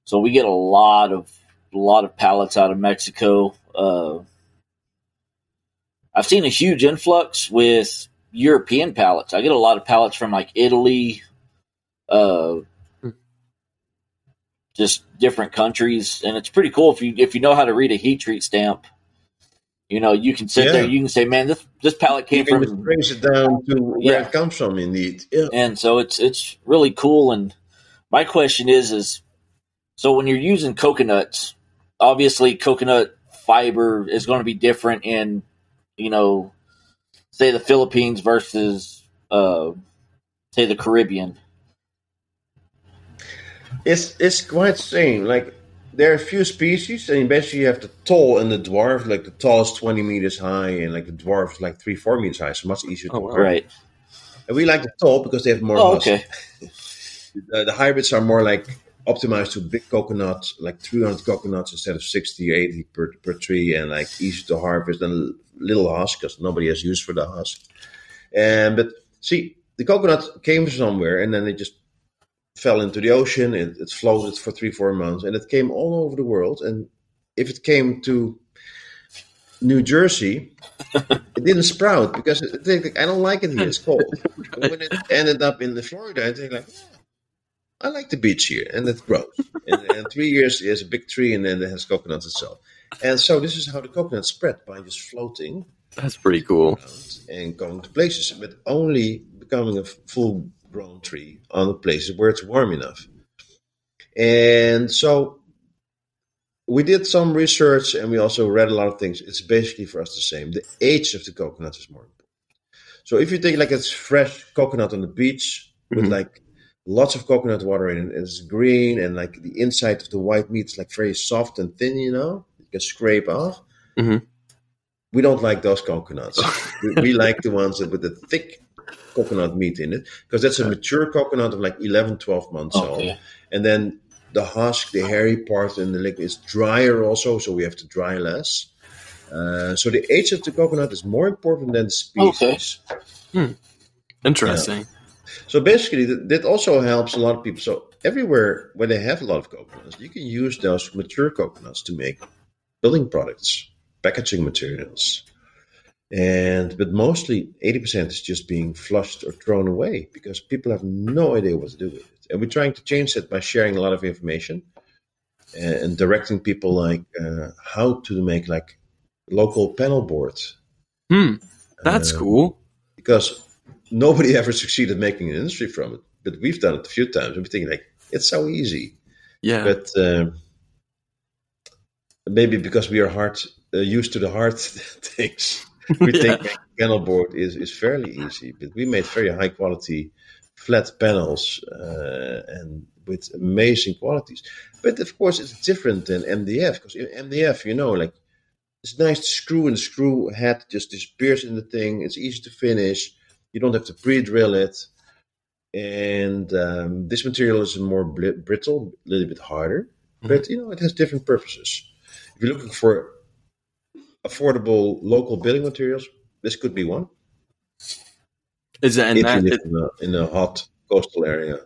So we get a lot of a lot of pallets out of Mexico. I've seen a huge influx with European pallets. I get a lot of pallets from like Italy, uh, just different countries, and it's pretty cool if you if you know how to read a heat treat stamp. You know, you can sit yeah. there, you can say, "Man, this this pallet came from." It brings it down to where yeah. it comes from, indeed. Yeah. And so it's it's really cool. And my question is, is so when you're using coconuts, obviously coconut fiber is going to be different in, you know, say the Philippines versus, uh, say the Caribbean. It's it's quite same. Like there are a few species, and eventually you have the tall and the dwarf. Like the tall is twenty meters high, and like the dwarf is like three, four meters high. So much easier to oh, Right. And we like the tall because they have more. Oh, okay. the, the, hybrids are more like optimized to big coconuts, like three hundred coconuts instead of 60 or 80 per, per tree, and like easy to harvest and little husk because nobody has use for the husk. And um, but see, the coconut came from somewhere, and then it just fell into the ocean. It, it floated for three, four months, and it came all over the world. And if it came to New Jersey, it didn't sprout because they think, I don't like it here. It's cold. But when it ended up in the Florida, I think like, I like the beach here, and it grows. and, and three years is a big tree, and then it has coconuts itself. And so this is how the coconut spread by just floating. That's pretty cool. And going to places, but only becoming a full grown tree on the places where it's warm enough. And so we did some research and we also read a lot of things. It's basically for us the same. The age of the coconut is more important. So if you take like a fresh coconut on the beach with mm-hmm. like lots of coconut water in it, and it's green and like the inside of the white meat is like very soft and thin, you know, can scrape off. Mm-hmm. We don't like those coconuts. we, we, like the ones that with the thick coconut meat in it because that's a mature coconut of like 11, 12 months okay. old. And then the husk, the hairy part in the liquid is drier also, so we have to dry less. Uh, so the age of the coconut is more important than the species. Okay. Hmm. Interesting. Yeah. So basically, that, that, also helps a lot of people. So everywhere where they have a lot of coconuts, you can use those mature coconuts to make building products, packaging materials, and but mostly 80% is just being flushed or thrown away because people have no idea what to do with it. And we're trying to change that by sharing a lot of information and, and directing people like uh, how to make like local panel boards. Hmm. That's uh, cool. because nobody ever succeeded making an industry from it but we've done it a few times and we're thinking like it's so easy. Yeah. But um, maybe because we are hard uh, used to the hard things we yeah. think panel board is, is fairly easy, but we made very high quality flat panels uh, and with amazing qualities. But of course, it's different than MDF because in MDF, you know, like it's nice to screw and screw head just disappears in the thing. It's easy to finish. You don't have to pre-drill it. And um, this material is more brittle, a little bit harder, mm-hmm. but you know it has different purposes. If you're looking for affordable local building materials, this could be one. Is that, if that, in, a, in a hot coastal area?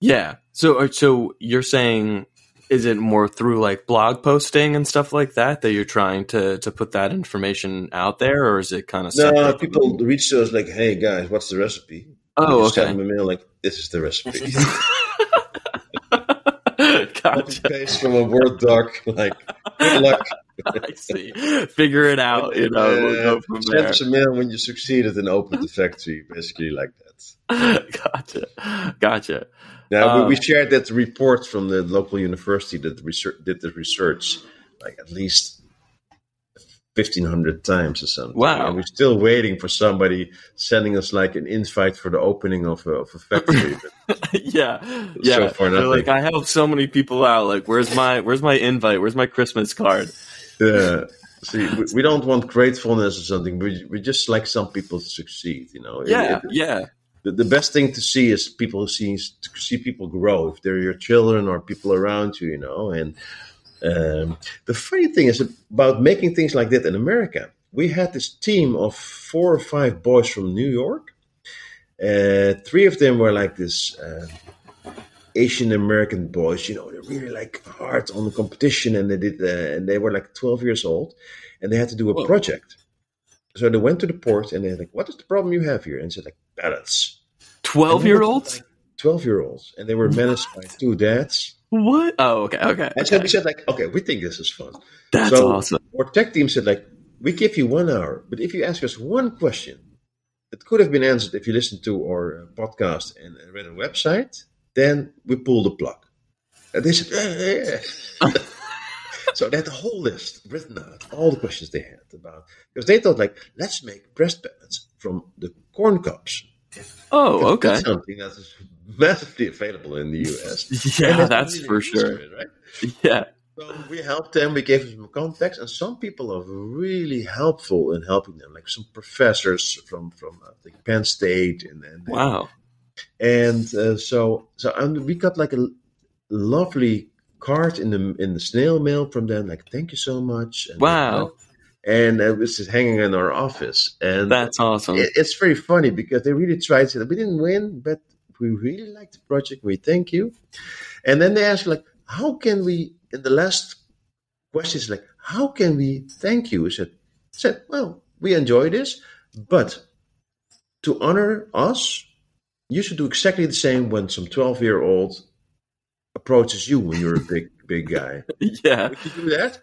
Yeah. So, uh, so you're saying, is it more through like blog posting and stuff like that that you're trying to to put that information out there, or is it kind of no? People reach to us like, "Hey guys, what's the recipe?" Oh, okay. Send them a mail like, "This is the recipe." gotcha. From a Word doc. Like, good luck. I see. Figure it out. You know, we'll go from send there. us mail when you succeeded and open the factory, basically like that. gotcha. Gotcha. Now um, we, we, um, shared that report from the local university that research, did the research, like at least 1500 times or something. Wow. And we're still waiting for somebody sending us like an invite for the opening of a, of a factory. yeah. Yeah. So like, I help so many people out. Like, where's my, where's my invite? Where's my Christmas card? Yeah. See, we, we don't want gratefulness or something. We, we just like some people to succeed, you know? Yeah. It, it, yeah. The, the best thing to see is people who see, to see people grow. If they're your children or people around you, you know, and, um, the funny thing is about making things like that in America. We had this team of four or five boys from New York. Uh, three of them were like this uh, Asian American boys. You know, they're really like hard on the competition, and they did. Uh, and they were like twelve years old, and they had to do a Whoa. project. So they went to the port, and they're like, "What is the problem you have here?" And said like balance. Twelve year olds. Twelve year olds, and they were managed by two dads what? Oh, okay, okay. And so we said like, okay, we think this is fun. That's so awesome. Our tech team said like, we give you one hour, but if you ask us one question that could have been answered if you listened to our uh, podcast and read a website, then we pull the plug. And they said, yeah, yeah. so they had the whole list written out, all the questions they had about because they thought like, let's make pressed pellets from the corn cobs. Oh, okay. That's something that's massively available in the US. yeah, that's for sure. It, right? Yeah. So we helped them. We gave them some context, and some people are really helpful in helping them, like some professors from from I think Penn State, and, and wow. And uh, so so and we got like a lovely card in the in the snail mail from them, like thank you so much. And, wow. and it was just hanging in our office, and that's awesome. It, it's very funny because they really tried to. We didn't win, but we really like the project. We thank you. And then they ask, like, how can we, in the last questions, like, how can we thank you? I said, said, "Well, we enjoy this, but to honor us, you should do exactly the same when some twelve-year-old approaches you when you're a big, big guy. Yeah, Would you do that?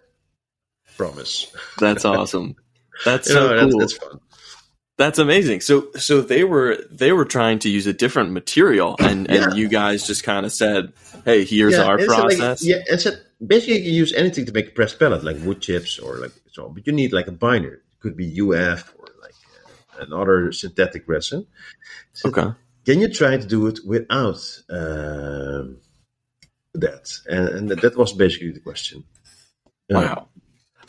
Promise. that's awesome. That's You so know, that's, that's fun. That's amazing. So so they were they were trying to use a different material and, and you guys just kind of said, "Hey, here's our and it's like- process." yeah, and so basically you can use anything to make a pressed pellet, like wood chips or like so. But you need like a binder. It could be UF or like uh, another synthetic resin. So Okay. Can you try to do it without um, that? And, and that was basically the question. Yeah. Wow.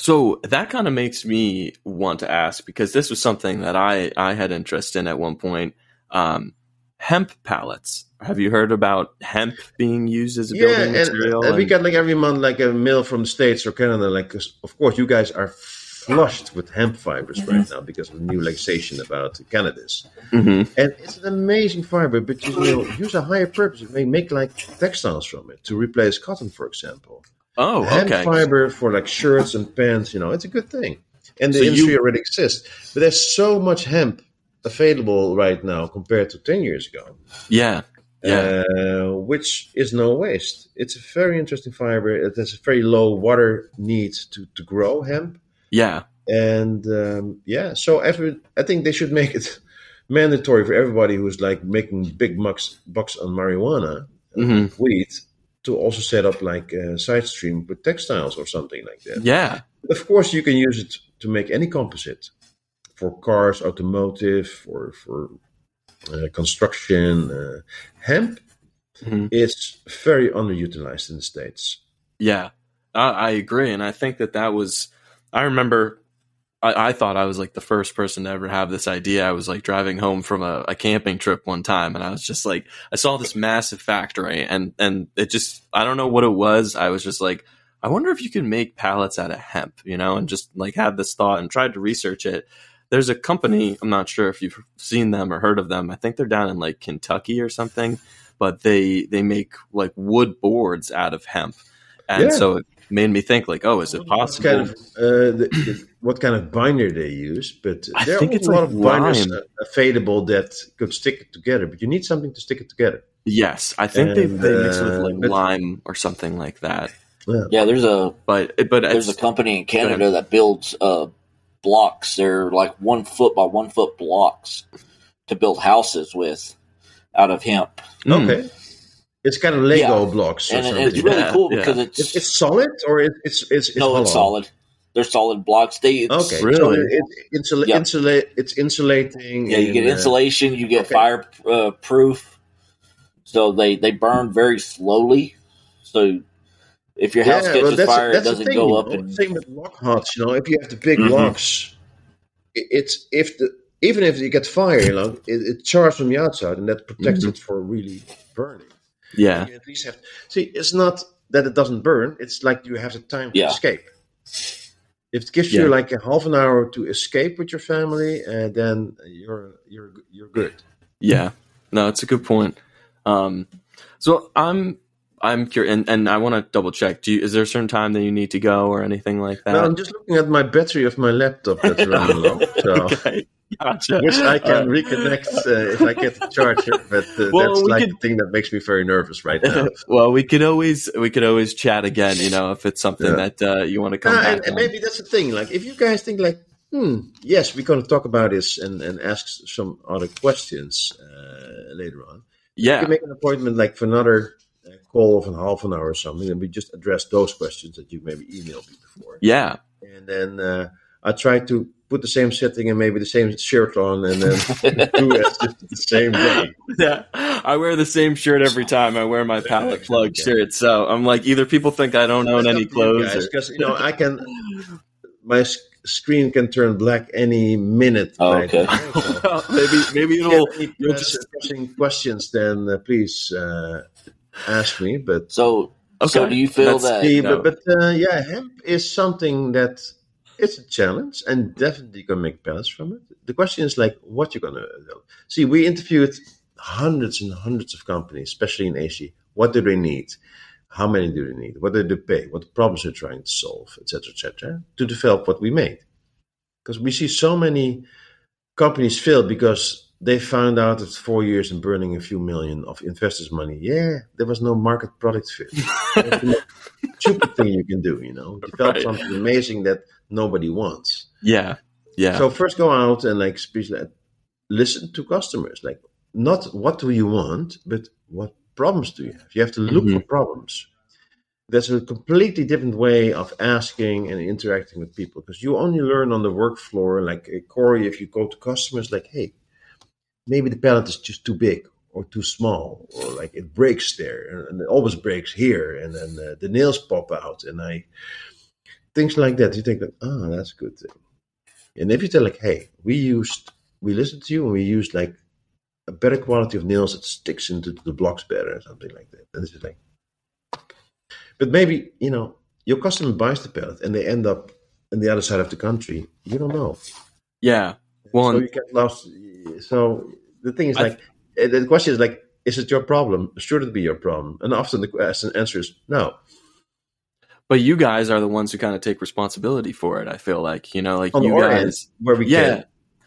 So that kind of makes me want to ask because this was something that I I had interest in at one point. Um, hemp pallets. Have you heard about hemp being used as a Yeah, building and, material? and we get like every month like a mail from the states or Canada. Like, 'cause of course, you guys are flushed with hemp fibers right now because of the new legislation about cannabis. Mhm. And it's an amazing fiber, but you know, use a higher purpose. You may make like textiles from it to replace cotton, for example. Oh, Hemp fiber for like shirts and pants, you know, it's a good thing. And the So you- industry already exists. But there's so much hemp available right now compared to 10 years ago, Yeah. Yeah. uh, which is no waste. It's a very interesting fiber. It has a very low water need to, to grow hemp. yeah. And um, yeah, so every, I think they should make it mandatory for everybody who's like making big bucks, bucks on marijuana, hmm weed, to also set up like a side stream with textiles or something like that. Yeah. Of course, you can use it to make any composite for cars, automotive, for for uh, construction. Uh, hemp Mhm. is very underutilized in the states. Yeah, I, I agree, and I think that that was. I remember. I, I thought I was like the first person to ever have this idea. I was like driving home from a, a camping trip one time, and I was just like, I saw this massive factory, and and it just, I don't know what it was. I was just like, I wonder if you can make pallets out of hemp, you know, and just like had this thought and tried to research it. There's a company. I'm not sure if you've seen them or heard of them. I think they're down in like Kentucky or something, but they they make like wood boards out of hemp, and Yeah. so it made me think like, oh, is it What possible? kind of uh, the, the, what kind of binder they use? But I there think are it's a lot like of binders lime. available that could stick it together. But you need something to stick it together. yes, I think they, And, they mix it with uh, like but- lime or something like that. Yeah, there's a But but there's a company in Canada that builds uh, blocks. They're like one foot by one foot blocks to build houses with out of hemp, mm, Okay, it's kind of Lego blocks and it- something. it's really Yeah, cool yeah. because it's, It's, it's solid or it, it's it's, it's no, it's solid. They're solid blocks. They it's, Okay, so Really? it, it's insula- Yeah. insulate. It's insulating. Yeah, you get and, uh, insulation, you get okay. fire uh, proof. So they they burn very slowly. So if your house yeah, catches well, fire, it doesn't thing, go you up know, and Same with lock huts, you know. If you have the big Mhm. locks, it, it's if the even if you get fire, you know, it, it charges from the outside, and that protects Mhm. it for really burning. Yeah, You at least have see. It's not that it doesn't burn. It's like you have the time to Yeah. escape. If it gives Yeah. you like a half an hour to escape with your family, uh, then you're you're you're good. yeah. No, it's a good point. Um, so I'm I'm curious, and, and I want to double check. Do you, is there a certain time that you need to go or anything like that? Well, I'm just looking at my battery of my laptop that's running low, so okay, gotcha. which I can Uh, reconnect uh, if I get the charger. But uh, Well, that's like could- the thing that makes me very nervous right now. well, we could always we could always chat again. You know, if it's something Yeah. that uh, you want to come back. and, and maybe that's the thing. Like, if you guys think like, hmm, yes, we're going to talk about this and, and ask some other questions uh, later on. You yeah, can make an appointment like for another uh, call of a half an hour or something, and we just address those questions that you maybe emailed me before. yeah, And then uh, I try to put the same setting and maybe the same shirt on, and then do it the same day. yeah. I wear the same shirt every time I wear my pallet plug Okay. shirt. So I'm like, either people think I don't own any clothes. or- because you know I can. My screen can turn black any minute. Oh, okay. Well, maybe maybe you it'll you'll just pressing questions, then uh, please uh, ask me. But so so do you feel that the, but, but uh, yeah, hemp is something that it's a challenge, and definitely you can make pellets from it. The question is like, what you're gonna do. see. We interviewed hundreds and hundreds of companies, especially in Asia. What do they need? How many do they need? What do they pay? What problems they're trying to solve, etc., etc., to develop what we made. because we see so many companies fail because they found out after four years and burning a few million of investors' money. Yeah, there was no market product fit. stupid thing you can do, you know, develop right. something amazing that nobody wants. Yeah, yeah. So first go out and like speak, listen to customers. Like, not what do you want, but what problems do you have? You have to look mm-hmm. for problems. There's a completely different way of asking and interacting with people because you only learn on the work floor. Like uh, Cory, if you go to customers, like, hey, maybe the pallet is just too big or too small, or like it breaks there and it always breaks here, and then uh, the nails pop out, and I things like that. You think that, oh, that's a good thing. And if you tell like, hey, we used, we listened to you, and we used like a better quality of nails that sticks into the blocks better, or something like that. And this is like, but maybe you know your customer buys the pallet and they end up on the other side of the country. You don't know. Yeah. Well, so you get lost. So the thing is, I, like, eh, the question is, like, is it your problem? Should it be your problem? And often the answer is no. But you guys are the ones who kind of take responsibility for it. I feel like you know, like On you guys, where we yeah, can.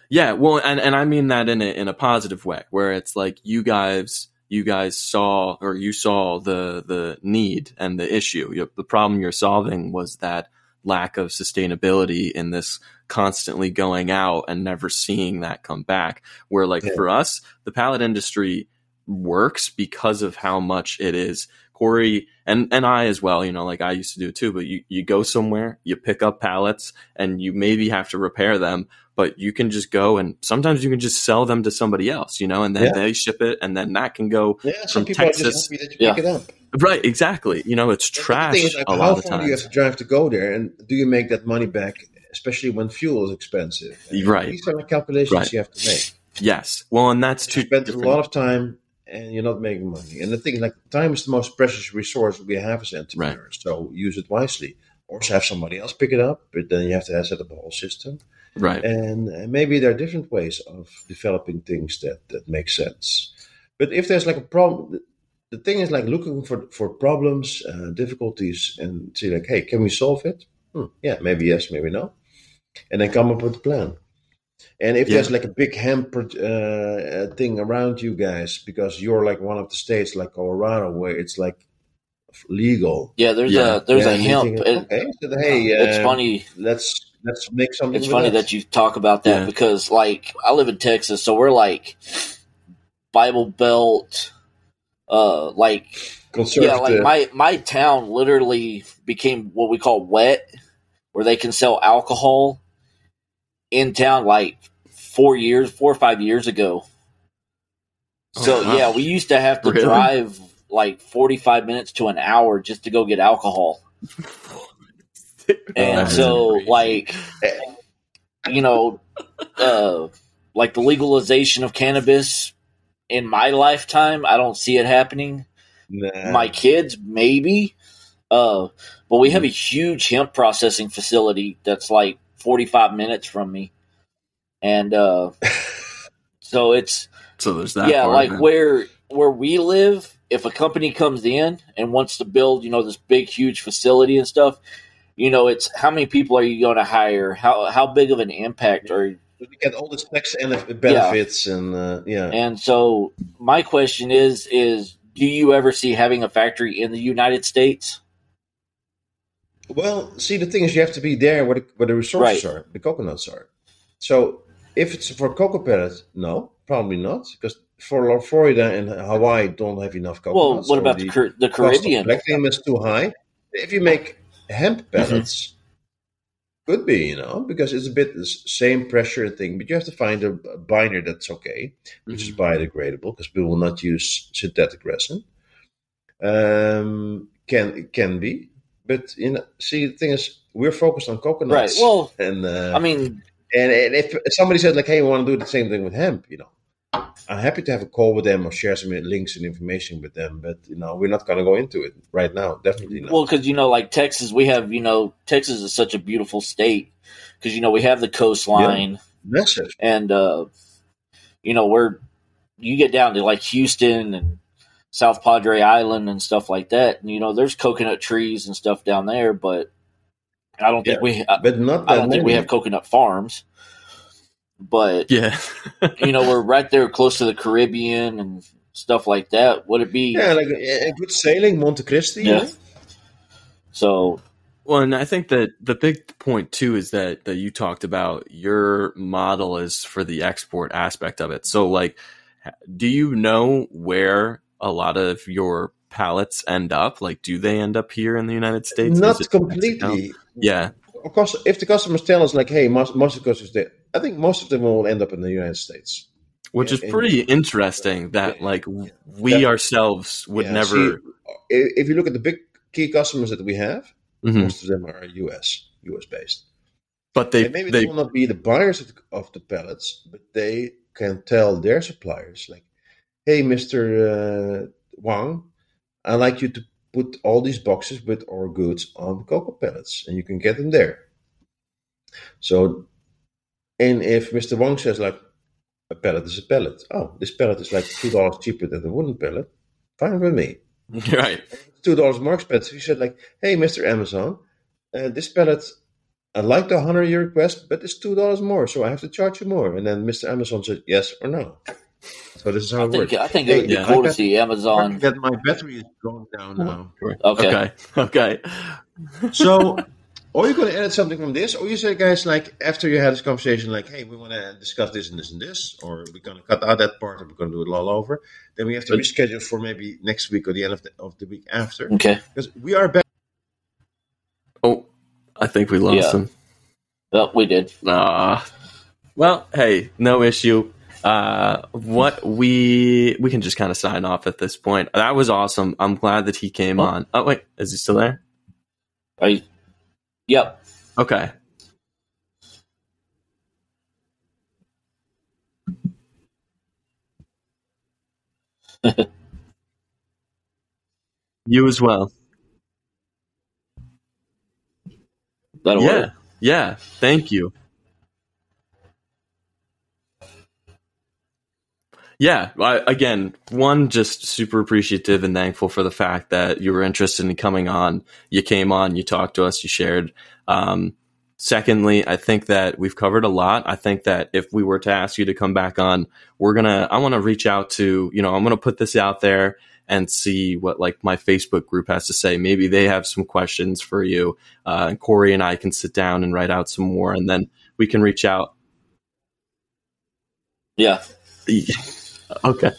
yeah. Well, and and I mean that in a in a positive way, where it's like you guys you guys saw or you saw the the need and the issue. The problem you're solving was that lack of sustainability in this constantly going out and never seeing that come back. Where like yeah. for us, the pallet industry works because of how much it is. Cory and and I as well, you know, like I used to do too. But you you go somewhere, you pick up pallets, and you maybe have to repair them, but you can just go and sometimes you can just sell them to somebody else, you know, and then yeah. they ship it, and then that can go yeah, from Texas. yeah. Right, exactly. You know, it's trash is, like, a lot of times. How far do you have to drive to go there, and do you make that money back, especially when fuel is expensive? And right. These are the calculations right. you have to make. Yes. Well, and that's too. You spend different. a lot of time, and you're not making money. And the thing is, like, time is the most precious resource we have as entrepreneurs. Right. So use it wisely, or have somebody else pick it up. But then you have to set up a whole system. Right. And, and maybe there are different ways of developing things that that make sense. But if there's like a problem, the thing is like looking for for problems, uh, difficulties, and see like, hey, can we solve it? Hmm, yeah, maybe yes, maybe no, and then come up with a plan. And if yeah. there's like a big hemp uh, thing around you guys, because you're like one of the states like Colorado where it's like legal. Yeah, there's yeah. a there's yeah, a hemp. okay, so, hey, it's uh, funny. Let's let's make something. It's funny us. that you talk about that because like I live in Texas, so we're like Bible Belt uh, like yeah, like my my town literally became what we call wet, where they can sell alcohol in town like four years, four or five years ago. So oh, wow. yeah, we used to have to really? drive like forty five minutes to an hour just to go get alcohol. and so like you know uh like the legalization of cannabis in my lifetime, I don't see it happening. Nah. My kids, maybe. Uh, but we have a huge hemp processing facility that's like 45 minutes from me. And uh, so it's so there's that. Yeah, like where where we live, if a company comes in and wants to build, you know, this big huge facility and stuff, you know, it's how many people are you going to hire? How how big of an impact are we get all the tax and benefits yeah. and uh, yeah. And so my question is is do you ever see having a factory in the United States? Well, see, the thing is, you have to be there where the, where the resources right. are, the coconuts are. So, if it's for Coco pellets, no, probably not, because for Florida and Hawaii don't have enough coconuts. Well, what about the, the, the Caribbean? Collecting is too high. If you make hemp pellets, mm-hmm. Could be, you know, because it's a bit the same pressure thing, but you have to find a, binder that's okay, which mm-hmm. is biodegradable, because we will not use synthetic resin. Um, can can be, but you know, see, the thing is, we're focused on coconuts, right? Well, and uh, I mean, and, and if somebody said like, "Hey, we want to do the same thing with hemp," you know, I'm happy to have a call with them or share some links and information with them, but you know we're not going to go into it right now. Definitely not. Well, because you know, like Texas, we have you know Texas is such a beautiful state because you know we have the coastline, yeah, and uh, you know we're you get down to like Houston and South Padre Island and stuff like that, and you know there's coconut trees and stuff down there, but I don't think we, I, but not I don't think we have coconut farms, but Yeah. you know we're right there close to the Caribbean and stuff like that. Would it be? Yeah, like a, a good sailing, Monte Cristi. Yeah. Yeah. So Well, and I think that the big point too is that that you talked about your model is for the export aspect of it. So, like, do you know where a lot of your pallets end up? Like, do they end up here in the United States? Not completely. Yeah. Of course, if the customers tell us like, "Hey, most, most of the customers," I think most of them will end up in the United States. Which is Yeah, pretty interesting that Yeah. like we That- ourselves would never. see, if you look at the big key customers that we have, Mhm. most of them are US, US based. But they and maybe they they will not be the buyers of the, of the pallets, but they can tell their suppliers, like, "Hey, Mister uh, Wang, I'd like you to put all these boxes with our goods on Coco Pallets, and you can get them there." So, and if Mister Wang says like, "A pallet is a pallet," oh, this pallet is like two dollars cheaper than the wooden pallet, fine with me. right. Two dollars more expensive. He said like, "Hey, Mister Amazon, uh, this pallet." I'd like to honor your request, but it's two dollars more, so I have to charge you more. And then Mr. Amazon said yes or no. So this is how I it think works. I think it would be Yeah. cool to see Amazon. That my battery is going down now. Okay. Okay. Okay. So, or you're going to edit something from this, or you say, guys, like after you had this conversation, like, hey, we want to discuss this and this and this, or we're going to cut out that part, or we're going to do it all over. Then we have to But- reschedule for maybe next week or the end of the, of the week after, Okay. because we are back. Oh, I think we lost Yeah. him. Well, we did. Ah. well, hey, no issue. Uh, what we we can just kind of sign off at this point. That was awesome. I'm glad that he came Oh. on. Oh wait, is he still there? Are you? Yep. Okay. you as well. That'll yeah. work. Yeah. Thank you. Yeah, I, again, one just super appreciative and thankful for the fact that you were interested in coming on. You came on, you talked to us, you shared. Um, secondly, I think that we've covered a lot. I think that if we were to ask you to come back on, we're gonna. I want to reach out to you know. I'm gonna put this out there and see what like my Facebook group has to say. Maybe they have some questions for you, uh, and Cory and I can sit down and write out some more, and then we can reach out. Yeah. Okay.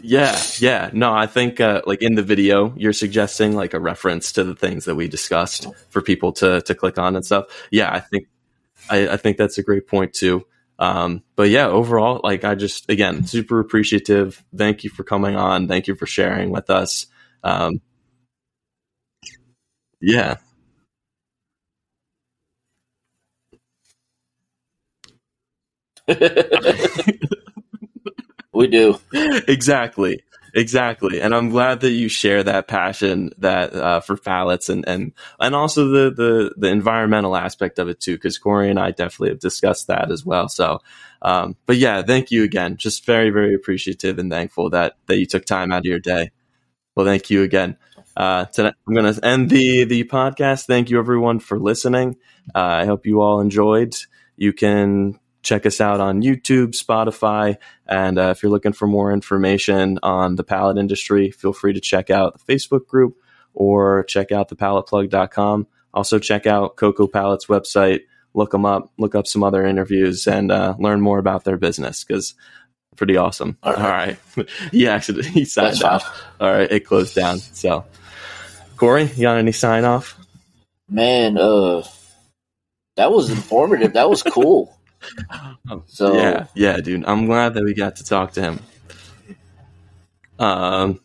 Yeah, yeah. No, I think uh, like in the video, you're suggesting like a reference to the things that we discussed for people to to click on and stuff. Yeah, I think I, I think that's a great point too. Um, but yeah, overall, like I just again super appreciative. Thank you for coming on. Thank you for sharing with us. Um, yeah. we do. exactly. Exactly. And i'm glad that you share that passion that uh, for pallets and and and also the the the environmental aspect of it too because Cory and i definitely have discussed that as well. So um but yeah thank you again. Just very very appreciative and thankful that that you took time out of your day. Well thank you again. Uh today i'm gonna end the the podcast. Thank you everyone for listening. Uh, i hope you all enjoyed. You can check us out on youtube spotify and uh, if you're looking for more information on the pallet industry, feel free to check out the Facebook group or check out thepalletplug.com. Also, check out Coco Pallet's website, look them up, look up some other interviews, and uh, learn more about their business because pretty awesome. All All right. right. he actually he signed off. All right. It closed down. So, Cory, you got any sign off? Man, uh, that was informative. that was cool. So yeah, yeah, dude. I'm glad that we got to talk to him. Um,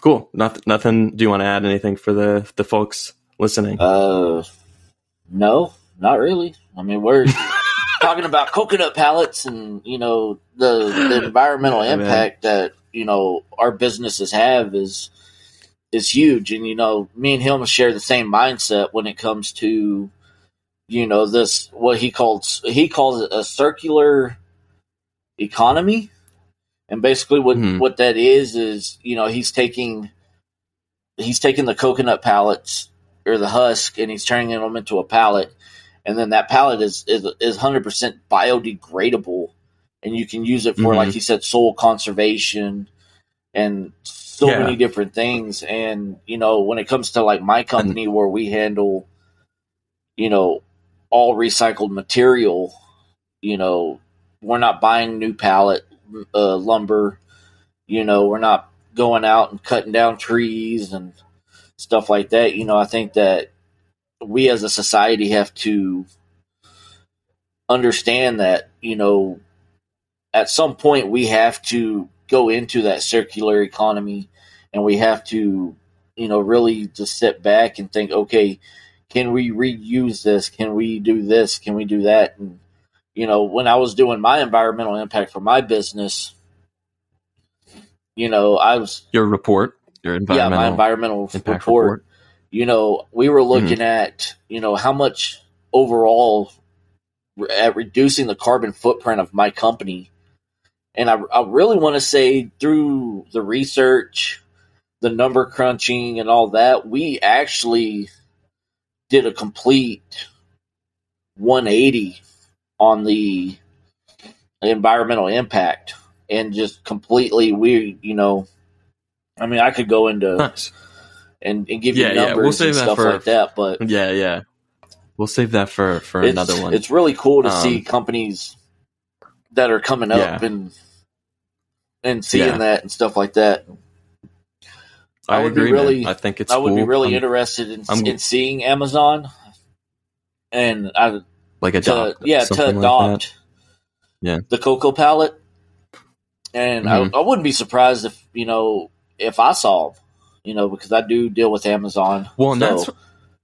cool. Nothing. Nothing. Do you want to add anything for the the folks listening? Uh, no, not really. I mean, we're talking about coconut pallets and you know the the environmental Yeah, man. impact that you know our businesses have is is huge, and you know me and him share the same mindset when it comes to you know this what he calls he calls it a circular economy, and basically what Mhm. what that is is you know he's taking he's taking the coconut pallets or the husk, and he's turning them into a pallet, and then that pallet is is is hundred percent biodegradable, and you can use it for Mhm. like you said, soil conservation, and so Yeah. many different things. And you know, when it comes to like my company where we handle, you know, all recycled material, you know, we're not buying new pallet uh, lumber. You know, we're not going out and cutting down trees and stuff like that. You know, I think that we as a society have to understand that, you know, at some point we have to go into that circular economy and we have to, you know, really just sit back and think, okay, can we reuse this? Can we do this? Can we do that? And, you know, when I was doing my environmental impact for my business, you know, I was Your report, your environmental, yeah, my environmental impact report, report. You know, we were hmm. looking at you know how much overall at reducing the carbon footprint of my company, and I, I really want to say through the research, the number crunching, and all that, we actually did a complete 180 on the environmental impact and just completely we you know i mean i could go into Nice. and, and give you Yeah, yeah, numbers we'll save and that stuff for- like that. But Yeah, yeah. We'll save that for for another one. it's really cool to Um, see companies that are coming up Yeah. and and seeing Yeah. that and stuff like that. I, I would be agree, man. really- I think it's I would be really I'm- interested in, in seeing Amazon and I, like a to yeah to something like Yeah. the Coco Pallet. And Mhm. I, I wouldn't be surprised if you know if I saw, you know, because I do deal with Amazon. Well, and So- that's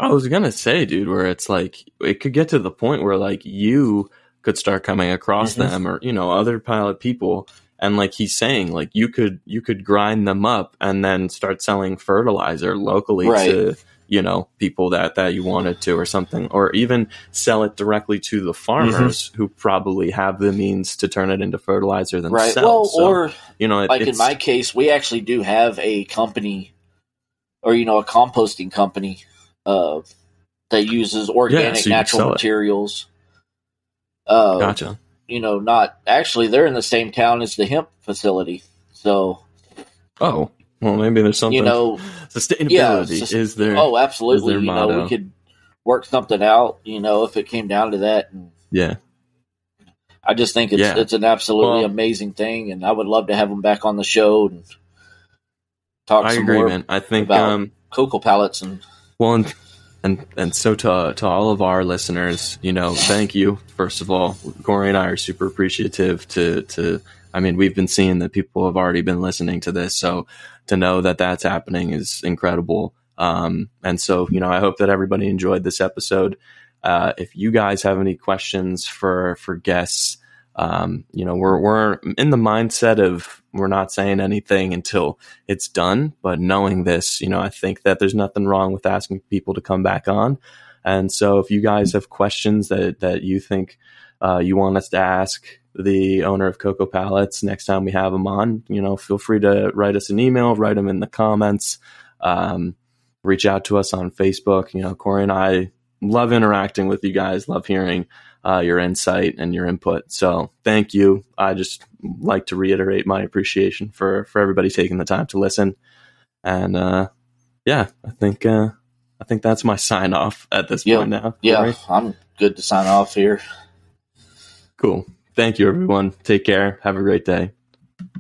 I was gonna say, dude, where it's like it could get to the point where like you could start coming across Mhm. them or you know other pilot people, and like he's saying, like you could you could grind them up and then start selling fertilizer locally Right. to you know people that that you wanted to or something, or even sell it directly to the farmers Mm-hmm. who probably have the means to turn it into fertilizer right. themselves. Well, So, or you know, it, like in my case, we actually do have a company, or you know, a composting company uh, that uses organic so natural materials. Uh, gotcha. You know, not actually they're in the same town as the hemp facility, so Oh, well, maybe there's something. you know, sustainability yeah, just- is there. oh, absolutely. You know, we could work something out. You know, if it came down to that, and yeah. I just think it's Yeah. it's an absolutely Well- amazing thing, and I would love to have them back on the show and talk I some agree, more man. I think about- um Coco Pallets and well and, and and so to to all of our listeners, you know, thank you first of all. Cory and I are super appreciative to to I mean, we've been seeing that people have already been listening to this, so to know that that's happening is incredible. Um and so, you know, I hope that everybody enjoyed this episode. Uh if you guys have any questions for for guests, um, you know, we're we're in the mindset of we're not saying anything until it's done. But knowing this, you know, I think that there's nothing wrong with asking people to come back on. And so, if you guys have questions that that you think uh, you want us to ask the owner of Coco Pallets next time we have them on, you know, feel free to write us an email, write them in the comments, um, reach out to us on Facebook. You know, Cory and I love interacting with you guys, love hearing uh, your insight and your input. So thank you. I just like to reiterate my appreciation for for everybody taking the time to listen. And uh, yeah, I think uh, I think that's my sign off at this Yeah. point now. Yeah, Cory? I'm good to sign off here. cool. Thank you, everyone. Take care. Have a great day.